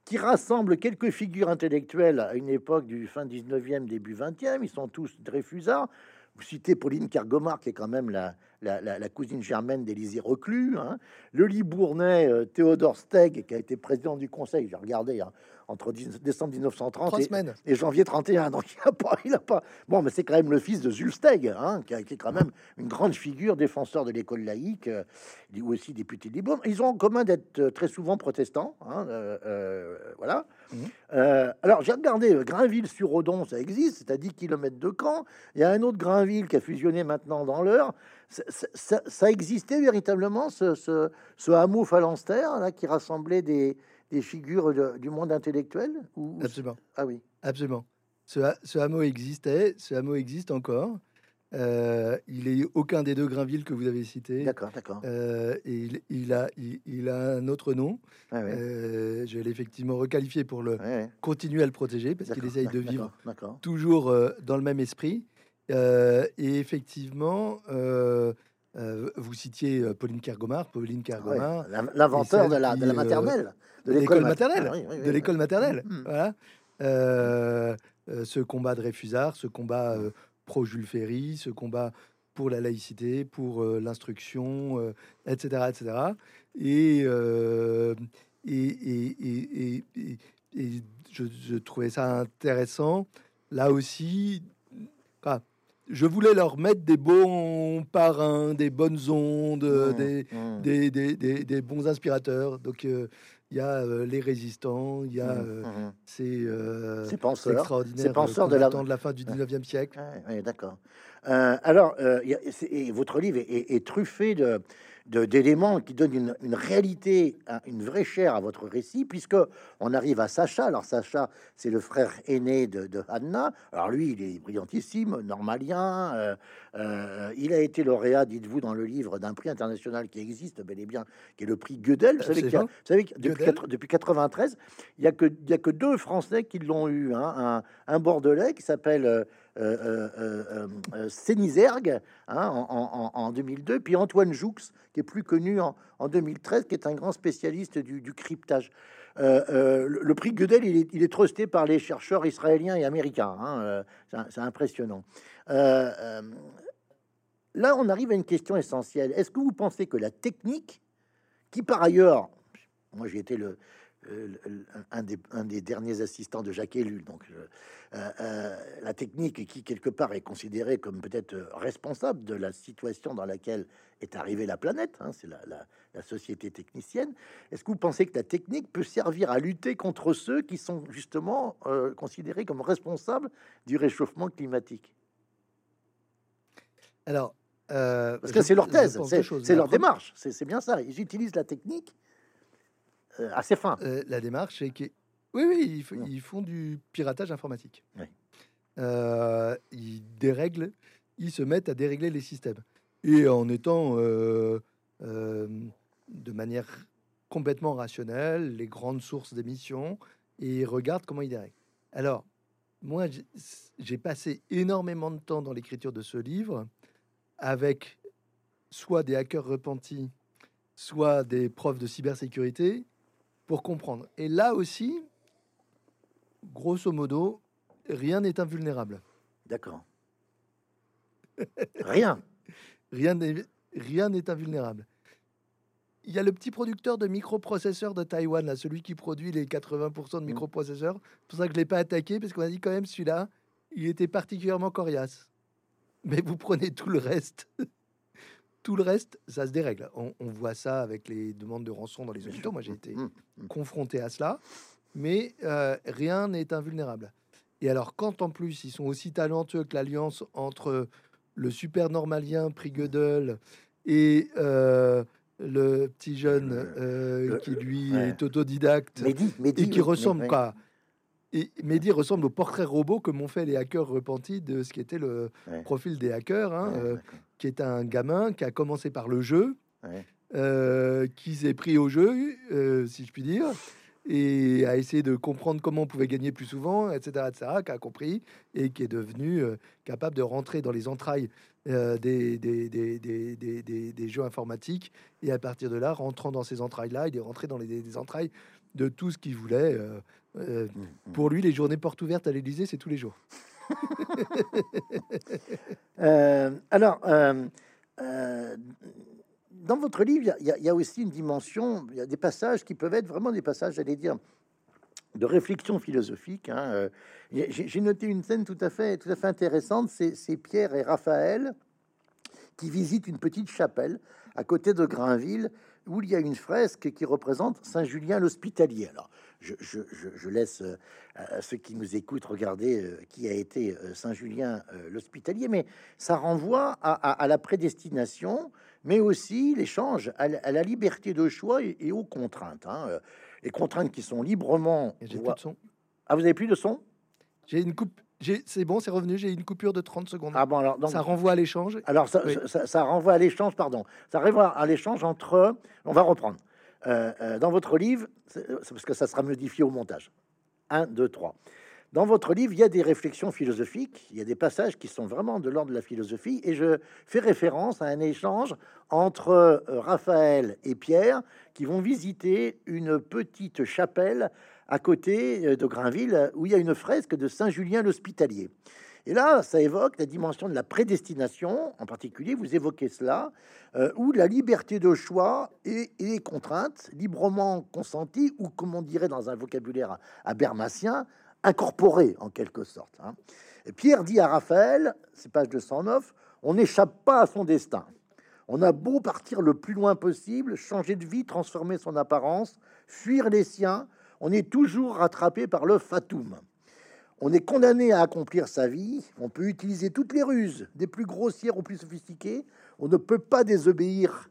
qui rassemble quelques figures intellectuelles à une époque du fin 19e, début 20e. Ils sont tous Dreyfusards. Vous citez Pauline Kergomar, qui est quand même la, cousine germaine d'Élisée Reclus. Hein. Le Libournais, euh, Théodore Steg, qui a été président du conseil, j'ai regardé, hein, entre 10 décembre 1930 Trois et, janvier 31. Donc il a pas, <laughs> il a pas. Bon, mais c'est quand même le fils de Zulsteg, hein, qui a été quand même une grande figure, défenseur de l'école laïque, euh, est aussi député libre. Ils ont en commun d'être euh, très souvent protestants. hein, euh, euh, voilà. Mhm. Alors j'ai regardé Grainville-sur-Odon, ça existe, c'est à 10 km de Caen. Il y a un autre Grainville qui a fusionné maintenant dans l'heure. Ça, ça- ça- ça existait véritablement ce, ce, ce hameau phalanstère là qui rassemblait des, des figures de- du monde intellectuel ou, Absolument. Ah oui. Absolument. Ce, ce hameau existait, ce hameau existe encore. Euh, il est aucun des deux Grainville que vous avez cités. D'accord, d'accord. Euh, et il, il a, il, il a un autre nom. Ouais. Euh, je vais l'effectivement requalifier pour le Ouais, continuer à le protéger parce qu'il essaye de vivre toujours dans le même esprit. Et effectivement, euh, vous citiez euh, Pauline Kergomar. Pauline Ouais, Kergomar, la- L'inventeur de la, de la qui, euh, maternelle. de l'école maternelle, Ah, oui, oui, de l'école maternelle. Voilà. Euh, ce combat de Réfusard, ce combat euh, pro Jules Ferry, ce combat pour la laïcité, pour l'instruction, etc., etc. Et, et, et, et, et- et- et je, je trouvais ça intéressant. Là aussi, ah, je voulais leur mettre des bons parrains, des bonnes ondes, euh, Mmh, des, mmh. des, des, des- des bons inspirateurs. Donc, euh, il y a euh, les résistants, il y a Mmh, euh, mmh. ces, Ces penseurs. extraordinaires ces penseurs de la- combattants de la fin du 19e siècle. D'accord. Alors, y a- et votre livre est, est- est truffé de- d'éléments qui donnent une, une réalité, un- une vraie chair à votre récit, puisque on arrive à Sacha. Alors Sacha, c'est le frère aîné de, de Anna. Alors lui, il est brillantissime, normalien. euh, euh, il a été lauréat, dites-vous, dans le livre d'un prix international qui existe bel et bien, qui est le prix Gödel. Vous savez, qu'il y a- vous savez que depuis, Gödel. quatre- depuis 93, il y a que il y a que deux Français qui l'ont eu. hein. Un, un Bordelais qui s'appelle euh, euh, euh, Sénizergue hein, en, en- en- en 2002, puis Antoine Joux, qui est plus connu en, en 2013, qui est un grand spécialiste du, cryptage. Le, prix Gödel, il est, il trusté par les chercheurs israéliens et américains. hein, c'est impressionnant. Là, on arrive à une question essentielle. Est-ce que vous pensez que la technique, qui par ailleurs, moi j'ai été le- un, des, un des derniers assistants de Jacques Ellul, donc euh, euh, euh, la technique qui quelque part est considérée comme peut-être euh, responsable de la situation dans laquelle est arrivée la planète, hein, c'est la, la- la société technicienne. Est-ce que vous pensez que la technique peut servir à lutter contre ceux qui sont justement euh, considérés comme responsables du réchauffement climatique? Alors, euh, Parce que c'est leur thèse, c'est leur démarche, c'est bien ça. Ils utilisent la technique euh, à ses fins. La démarche, c'est que oui, oui, ils, f- ils font du piratage informatique. Oui. Euh, ils dérèglent, ils se mettent à dérégler les systèmes et en étant euh, euh, de manière complètement rationnelle les grandes sources d'émissions et ils regardent comment ils dérèglent. Alors, moi, j'ai- j'ai passé énormément de temps dans l'écriture de ce livre avec soit des hackers repentis, soit des profs de cybersécurité pour comprendre. Et là aussi, grosso modo, rien n'est invulnérable. D'accord. <laughs> Rien. Rien n'est rien n'est invulnérable. Il y a le petit producteur de microprocesseurs de Taïwan, là, celui qui produit les 80% de Mm. microprocesseurs. C'est pour ça que je l'ai pas attaqué, parce qu'on a dit quand même celui-là, il était particulièrement coriace. Mais vous prenez tout le reste. <laughs> Tout le reste, ça se dérègle. On, on voit ça avec les demandes de rançon dans les hôpitaux. Moi, j'ai été Mm, mm. confronté à cela, mais euh, rien n'est invulnérable. Et alors, quand en plus ils sont aussi talentueux que l'alliance entre le super normalien prix Gödel et euh, le petit jeune euh, le- qui lui ouais. est autodidacte Mehdi, Mehdi, et qui oui, ressemble quoi et Mehdi ressemble au portrait robot que m'ont fait les hackers repentis de ce qui était le Ouais. profil des hackers, hein, Ouais. Qui est un gamin qui a commencé par le jeu, Ouais. euh, qui s'est pris au jeu, euh, si je puis dire, et a essayé de comprendre comment on pouvait gagner plus souvent, etc., etc., qui a compris et qui est devenu euh, capable de rentrer dans les entrailles euh, des, des, des, des, des- jeux informatiques. Et à partir de là, rentrant dans ces entrailles-là, il est rentré dans les, les entrailles de tout ce qu'il voulait. euh, euh, Mm, mm. pour lui, les journées portes ouvertes à l'Élysée, c'est tous les jours. <laughs> Euh, alors, euh, euh, dans votre livre, il y a- aussi une dimension, il y a des passages qui peuvent être vraiment des passages, j'allais dire, de réflexion philosophique. hein, J'ai noté une scène tout à fait, tout à fait intéressante. C'est Pierre et Raphaël qui visitent une petite chapelle à côté de Grainville où il y a une fresque qui représente Saint Julien l'Hospitalier. Je, je- je- je laisse euh, à ceux qui nous écoutent regarder euh, qui a été euh, Saint Julien euh, l'Hospitalier, mais ça renvoie à, à- à la prédestination, mais aussi l'échange, à, la- à la liberté de choix et, et aux contraintes. hein. Les contraintes qui sont librement. J'ai plus de son. Ah, vous avez plus de son? J'ai une coupe. C'est bon, c'est revenu. J'ai une coupure de 30 secondes. Ah bon, alors donc, ça renvoie à l'échange. Alors, ça, Oui. ça- ça renvoie à l'échange, pardon. Ça renvoie à l'échange entre. On va reprendre. Euh, euh, dans votre livre, c'est parce que ça sera modifié au montage. 1, 2, 3. Dans votre livre, il y a des réflexions philosophiques, il y a des passages qui sont vraiment de l'ordre de la philosophie, et je fais référence à un échange entre euh, Raphaël et Pierre qui vont visiter une petite chapelle à côté euh, de Grainville où il y a une fresque de Saint Julien l'Hospitalier. Et là, ça évoque la dimension de la prédestination, en particulier, vous évoquez cela, euh, où la liberté de choix et, et les contraintes librement consenties, ou comme on dirait dans un vocabulaire abermacien, incorporées en quelque sorte. hein. Pierre dit à Raphaël, c'est page 209, on n'échappe pas à son destin. On a beau partir le plus loin possible, changer de vie, transformer son apparence, fuir les siens, on est toujours rattrapé par le fatum. On est condamné à accomplir sa vie. On peut utiliser toutes les ruses, des plus grossières aux plus sophistiquées. On ne peut pas désobéir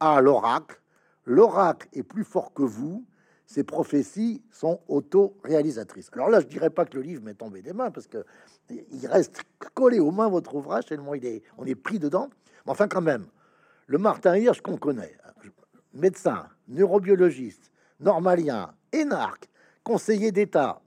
à l'oracle. L'oracle est plus fort que vous. Ses prophéties sont auto-réalisatrices. Alors là, je dirais pas que le livre m'est tombé des mains parce que il reste collé aux mains votre ouvrage tellement il est, on est pris dedans. Mais enfin, quand même, le Martin Hirsch qu'on connaît, médecin, neurobiologiste, normalien, énarque, conseiller d'État,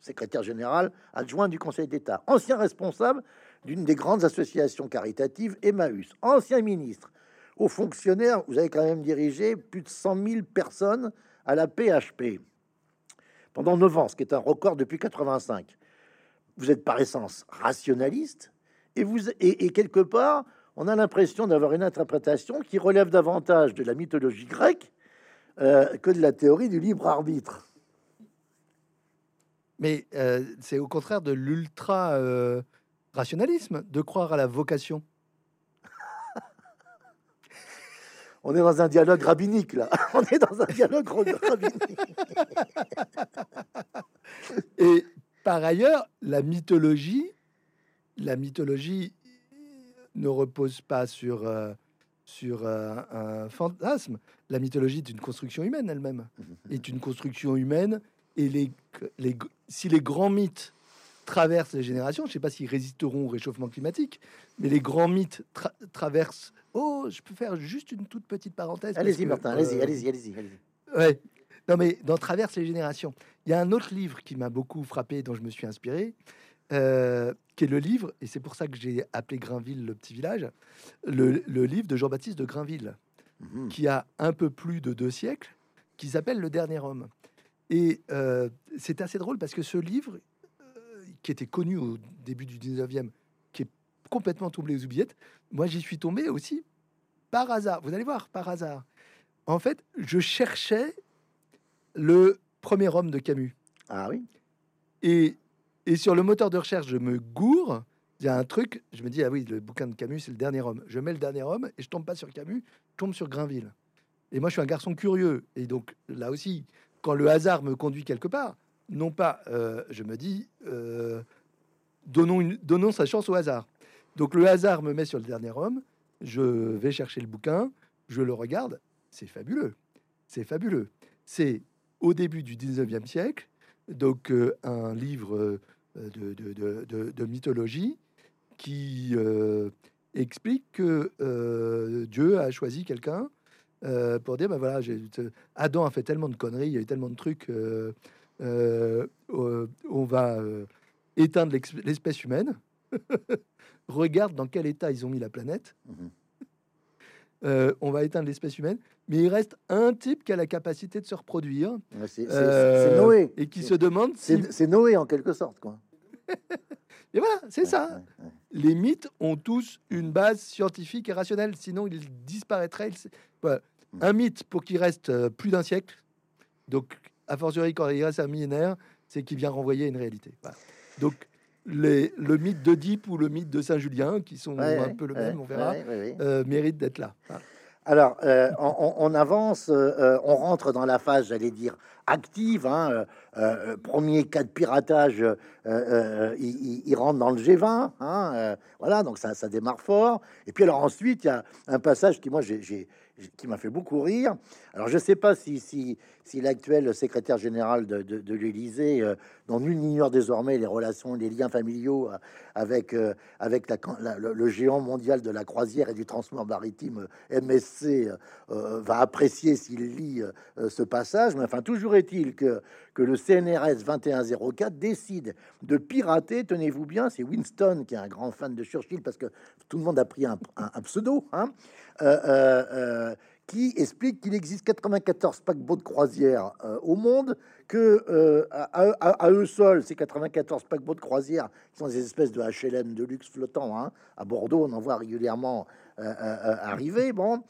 secrétaire général adjoint du Conseil d'État, ancien responsable d'une des grandes associations caritatives Emmaüs, ancien ministre, haut fonctionnaire, vous avez quand même dirigé plus de 100 000 personnes à la PHP pendant 9 ans, ce qui est un record depuis 85. Vous êtes par essence rationaliste et, vous, et quelque part, on a l'impression d'avoir une interprétation qui relève davantage de la mythologie grecque euh, que de la théorie du libre arbitre. Mais euh, c'est au contraire de l'ultra euh, rationalisme de croire à la vocation. <laughs> On est dans un dialogue rabbinique là. <laughs> On est dans un dialogue rabbinique. <laughs> Et par ailleurs, la mythologie, la mythologie ne repose pas sur euh, sur euh, un fantasme. La mythologie est une construction humaine elle-même, est une construction humaine. Et les, les, si les grands mythes traversent les générations, je ne sais pas s'ils résisteront au réchauffement climatique, mais les grands mythes tra- traversent. Oh, je peux faire juste une toute petite parenthèse. Allez-y, Martin, allez-y, euh, allez-y, allez-y. allez-y. Ouais. Non, mais dans Traverse les générations, il y a un autre livre qui m'a beaucoup frappé, dont je me suis inspiré, euh, qui est le livre, et c'est pour ça que j'ai appelé Grainville le petit village, le, le livre de Jean-Baptiste de Grainville, Mhm. qui a un peu plus de deux siècles, qui s'appelle Le Dernier Homme. Et euh, c'est assez drôle parce que ce livre, euh, qui était connu au début du 19e, qui est complètement tombé aux oubliettes, moi j'y suis tombé aussi par hasard. Vous allez voir, par hasard. En fait, je cherchais le premier homme de Camus. Ah oui. Et, et sur le moteur de recherche, je me gourre. Il y a un truc, je me dis, ah oui, le bouquin de Camus, c'est le dernier homme. Je mets le dernier homme et je tombe pas sur Camus, je tombe sur Grainville. Et moi, je suis un garçon curieux. Et donc, là aussi, quand le hasard me conduit quelque part, non pas, euh, je me dis, euh, donnons, une, donnons sa chance au hasard. Donc, le hasard me met sur le dernier homme, je vais chercher le bouquin, je le regarde, c'est fabuleux. C'est fabuleux. C'est au début du 19e siècle, donc euh, un livre de, de- de- mythologie qui explique que Dieu a choisi quelqu'un euh, pour dire ben voilà, Adam a fait tellement de conneries, il y a eu tellement de trucs, euh, euh, on va éteindre l'espèce humaine. <laughs> Regarde dans quel état ils ont mis la planète. Mhm. On va éteindre l'espèce humaine, mais il reste un type qui a la capacité de se reproduire C'est Noé. et qui se demande si. C'est Noé en quelque sorte, quoi. <laughs> Et voilà, c'est ça. ouais. Les mythes ont tous une base scientifique et rationnelle, sinon ils disparaîtraient. Ils- voilà. Mm. Un mythe, pour qu'il reste euh, plus d'un siècle, donc a fortiori quand il reste un millénaire, c'est qu'il vient renvoyer une réalité. Donc, les, le mythe d'Oedipe ou le mythe de Saint-Julien, qui sont un peu le même, on verra, euh, mérite d'être là. Alors, euh, on, avance, euh, on rentre dans la phase, j'allais dire, active. Hein, premier cas de piratage, il, rentre dans le G20. Hein, voilà, donc ça, démarre fort. Et puis alors ensuite, il y a un passage qui, moi, qui m'a fait beaucoup rire. Alors, je ne sais pas si, si, l'actuel secrétaire général de, de, l'Élysée, euh, dont nul n'ignore désormais les relations, les liens familiaux euh, avec, euh, le, géant mondial de la croisière et du transport maritime MSC, va apprécier s'il lit ce passage. Mais enfin, toujours est-il que, que le CNRS 2104 décide de pirater, tenez-vous bien, c'est Winston qui est un grand fan de Churchill parce que tout le monde a pris un, un, pseudo, hein, qui explique qu'il existe 94 paquebots de croisière euh, au monde, que euh, à, eux seuls, ces 94 paquebots de croisière sont des espèces de HLM de luxe flottant. Hein. À Bordeaux, on en voit régulièrement euh, arriver. Bon,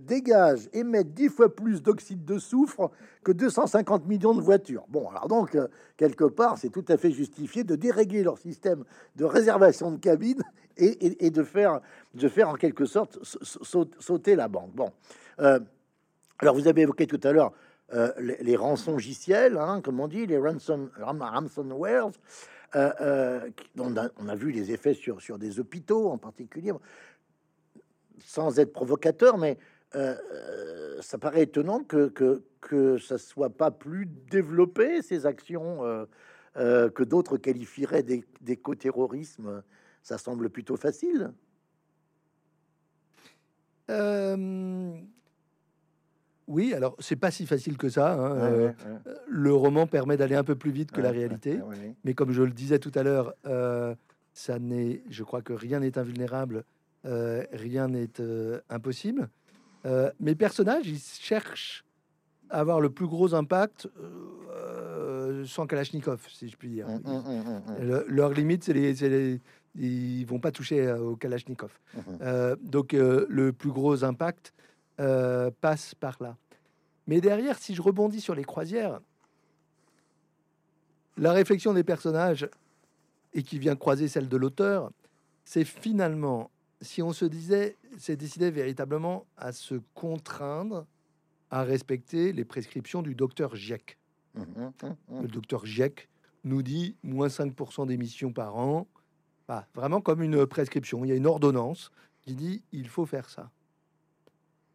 dégagent, émettent 10 fois plus d'oxyde de soufre que 250 millions de voitures. Bon, alors donc, quelque part, c'est tout à fait justifié de dérégler leur système de réservation de cabines et, de, faire, de faire en quelque sorte sauter la banque. Bon, euh, alors vous avez évoqué tout à l'heure euh, les, rançons rançongiciels, hein, comme on dit, les ransom, ransomwares. Euh, on, a, on, a, vu les effets sur, sur des hôpitaux en particulier, sans être provocateur, mais ça paraît étonnant que, que, que ça soit pas plus développé, ces actions que d'autres qualifieraient d'éco-terrorisme ça semble plutôt facile. Euh, oui, alors c'est pas si facile que ça. Hein, euh, le roman permet d'aller un peu plus vite que la réalité, mais comme je le disais tout à l'heure, euh, ça n'est, je crois que rien n'est invulnérable, rien n'est impossible. mes personnages, ils cherchent à avoir le plus gros impact sans Kalachnikov, si je puis dire. Hum, hum, hum, leur limite, c'est les, ils vont pas toucher euh, au Kalachnikov. Euh, donc euh, le plus gros impact passe par là. Mais derrière, si je rebondis sur les croisières, la réflexion des personnages et qui vient croiser celle de l'auteur, c'est finalement si on se disait, c'est décidé véritablement à se contraindre à respecter les prescriptions du docteur Giec. Mhm, mhm, Le docteur Giec nous dit moins 5% d'émissions par an, vraiment comme une prescription. Il y a une ordonnance qui dit il faut faire ça.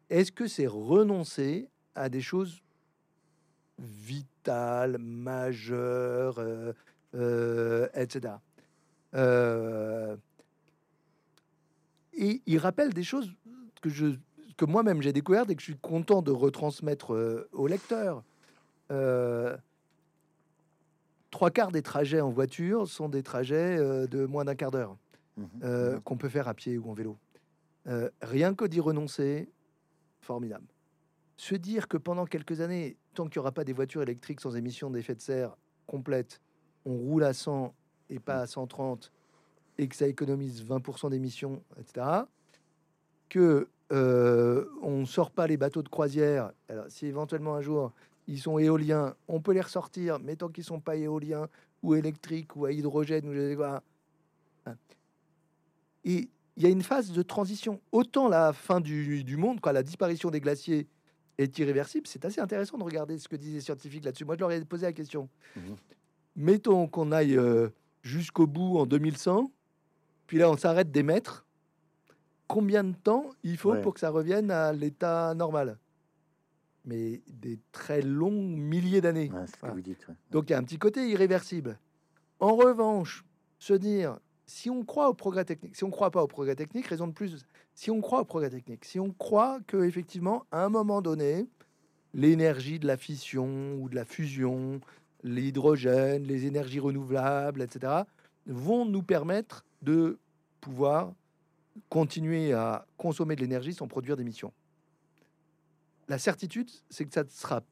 Est-ce que c'est renoncer à des choses vitales, majeures, euh, euh, etc. Euh, et il rappelle des choses que que moi-même j'ai découvert et que je suis content de retransmettre au lecteur trois quarts des trajets en voiture sont des trajets euh, de moins d'un quart d'heure mmh euh, mmh qu'on peut faire à pied ou en vélo. Euh, rien que d'y renoncer, formidable. Se dire que pendant quelques années, tant qu'il n'y aura pas des voitures électriques sans émissions d'effet de serre complètes, on roule à 100 et pas à 130 et que ça économise 20% d'émissions, etc. Que on sort pas les bateaux de croisière. Alors, si éventuellement un jour ils sont éoliens, on peut les ressortir, mais tant qu'ils sont pas éoliens ou électriques ou à hydrogène ou je sais. Et il y a une phase de transition. Autant la fin du, du monde, quoi, la disparition des glaciers est irréversible. C'est assez intéressant de regarder ce que disaient les scientifiques là-dessus. Moi, je leur ai posé la question. Mmh Mettons qu'on aille euh, jusqu'au bout en 2100, puis là, on s'arrête d'émettre. Combien de temps il faut pour que ça revienne à l'état normal? Mais des très longs milliers d'années. Donc il y a un petit côté irréversible. En revanche, se dire, si on croit au progrès technique, si on ne croit pas au progrès technique, raison de plus, si on croit au progrès technique, si on croit que effectivement, à un moment donné, l'énergie de la fission ou de la fusion, l'hydrogène, les énergies renouvelables, etc., vont nous permettre de pouvoir continuer à consommer de l'énergie sans produire d'émissions la certitude, c'est que ça sera,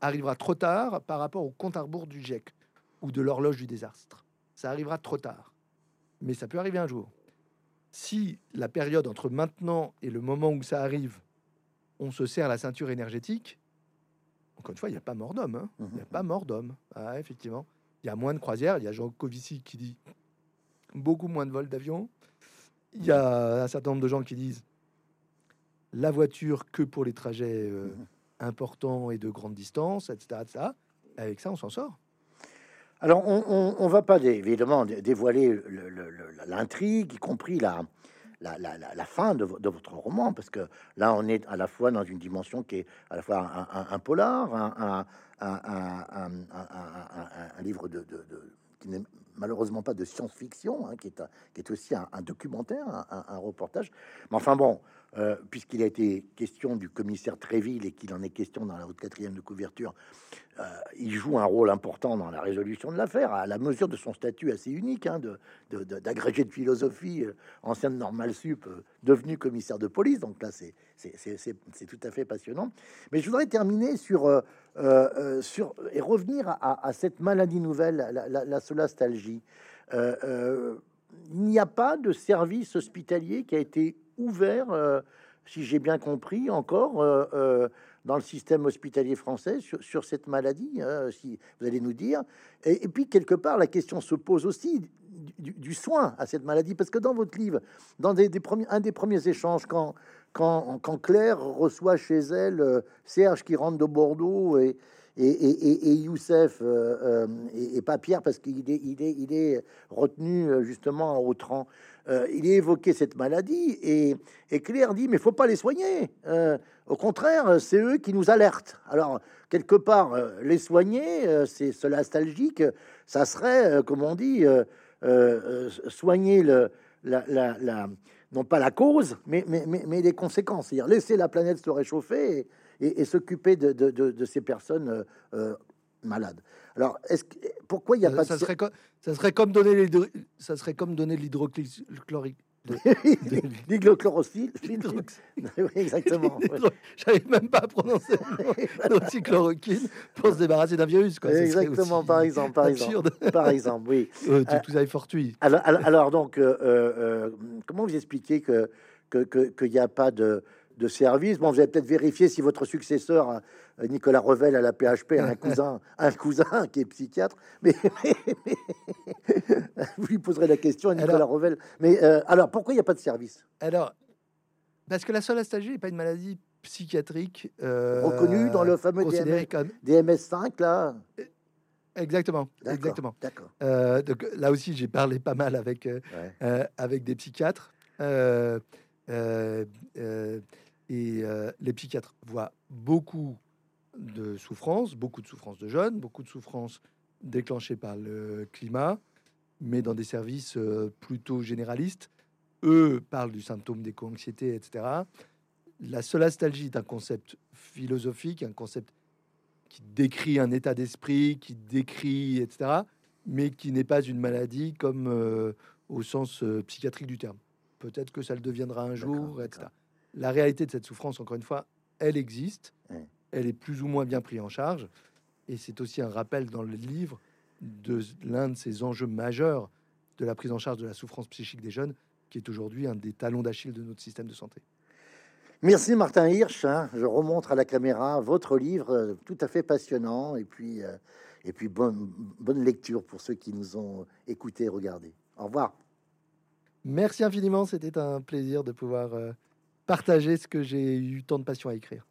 arrivera trop tard par rapport au compte à rebours du GIEC ou de l'horloge du désastre. Ça arrivera trop tard. Mais ça peut arriver un jour. Si la période entre maintenant et le moment où ça arrive, on se serre la ceinture énergétique, encore une fois, il n'y a pas mort d'homme. hein. Il n'y a Mhm. pas mort d'homme. Ah, effectivement. Il y a moins de croisières. Il y a Jean Covici qui dit beaucoup moins de vols d'avion. Il y a un certain nombre de gens qui disent la voiture que pour les trajets euh, Mhm. importants et de grande distance, etc., etc. Avec ça, on s'en sort. Alors, on, on va pas évidemment dé- dévoiler le- le- le- l'intrigue, y compris la, la, la, la- la fin de, vo- de votre roman, parce que là, on est à la fois dans une dimension qui est à la fois un, un- un polar, un, livre de, de- de- qui n'est malheureusement pas de science-fiction, hein, qui, est un- qui est aussi un, un documentaire, un reportage. Mais enfin bon, euh, puisqu'il a été question du commissaire Tréville et qu'il en est question dans la haute quatrième de couverture, euh, il joue un rôle important dans la résolution de l'affaire, à la mesure de son statut assez unique, hein, de, de- de- d'agrégé de philosophie, euh, ancien de normal sup, devenu commissaire de police. Donc là, c'est, tout à fait passionnant. Mais je voudrais terminer sur, sur et revenir à, cette maladie nouvelle, la, la, la solastalgie. Il n'y a pas de service hospitalier qui a été ouvert, euh, si j'ai bien compris, encore euh, euh, dans le système hospitalier français sur, sur cette maladie, hein, si vous allez nous dire. Et, et puis, quelque part, la question se pose aussi du, du soin à cette maladie, parce que dans votre livre, dans des, des premiers, un des premiers échanges, quand, quand, quand Claire reçoit chez elle euh, Serge qui rentre de Bordeaux et, et, et, et- Youssef euh, euh, et, et pas Pierre parce qu'il est, il est, il est retenu justement en Haut-Rang. Euh, il est évoqué cette maladie et, Claire dit mais faut pas les soigner. Euh, au contraire, c'est eux qui nous alertent. Alors quelque part, euh, les soigner, c'est ce nostalgique, ça serait, comme on dit, soigner le, la, la, la- non pas la cause, mais, mais, mais, mais les conséquences. C'est-à-dire laisser la planète se réchauffer et s'occuper de, de, de- de ces personnes malades. Alors, est-ce que, pourquoi il n'y a ça, pas ça de serait co- ça serait comme donner l'hydro- ça serait comme donner de l'hydrochlorique. <laughs> l'hydrochlorophile <laughs> Oui, exactement. <laughs> J'arrive même pas à prononcer l'hydroxychloroquine pour se débarrasser d'un virus. Quoi. Exactement, par exemple, par exemple, par exemple, oui. Euh, tout, Euh, tout ça est fortuit. Alors, donc, euh, euh, comment vous expliquez que que- que- qu'il n'y a pas de, de service? Bon, vous allez peut-être vérifier si votre successeur, euh, Nicolas Revel, à la PHP, a un <laughs> cousin, un cousin qui est psychiatre. Mais, mais- mais- vous lui poserez la question à Nicolas Alors- Revel. Mais euh, alors, pourquoi il n'y a pas de service? Alors, parce que la solastalgie n'est pas une maladie psychiatrique euh, Reconnu dans le fameux considérée comme DMS5 là? Exactement, exactement. D'accord. Euh, donc là aussi, j'ai parlé pas mal avec Ouais. avec des psychiatres. Euh, euh, euh, et les psychiatres voient beaucoup de souffrances, beaucoup de souffrances de jeunes, beaucoup de souffrances déclenchées par le climat, mais dans des services euh, plutôt généralistes. Eux parlent du symptôme d'éco-anxiété, etc. La solastalgie est un concept philosophique, un concept qui décrit un état d'esprit, qui décrit, etc., mais qui n'est pas une maladie comme euh, au sens euh, psychiatrique du terme. Peut-être que ça le deviendra un jour, etc. La réalité de cette souffrance, encore une fois, elle existe. Elle est plus ou moins bien prise en charge, et c'est aussi un rappel dans le livre de l'un de ces enjeux majeurs de la prise en charge de la souffrance psychique des jeunes, qui est aujourd'hui un des talons d'Achille de notre système de santé. Merci Martin Hirsch. hein. Je remontre à la caméra votre livre, euh, tout à fait passionnant. Et puis, euh, et puis bonne, bonne lecture pour ceux qui nous ont écoutés et regardés. Au revoir. Merci infiniment, c'était un plaisir de pouvoir euh, partager ce que j'ai eu tant de passion à écrire.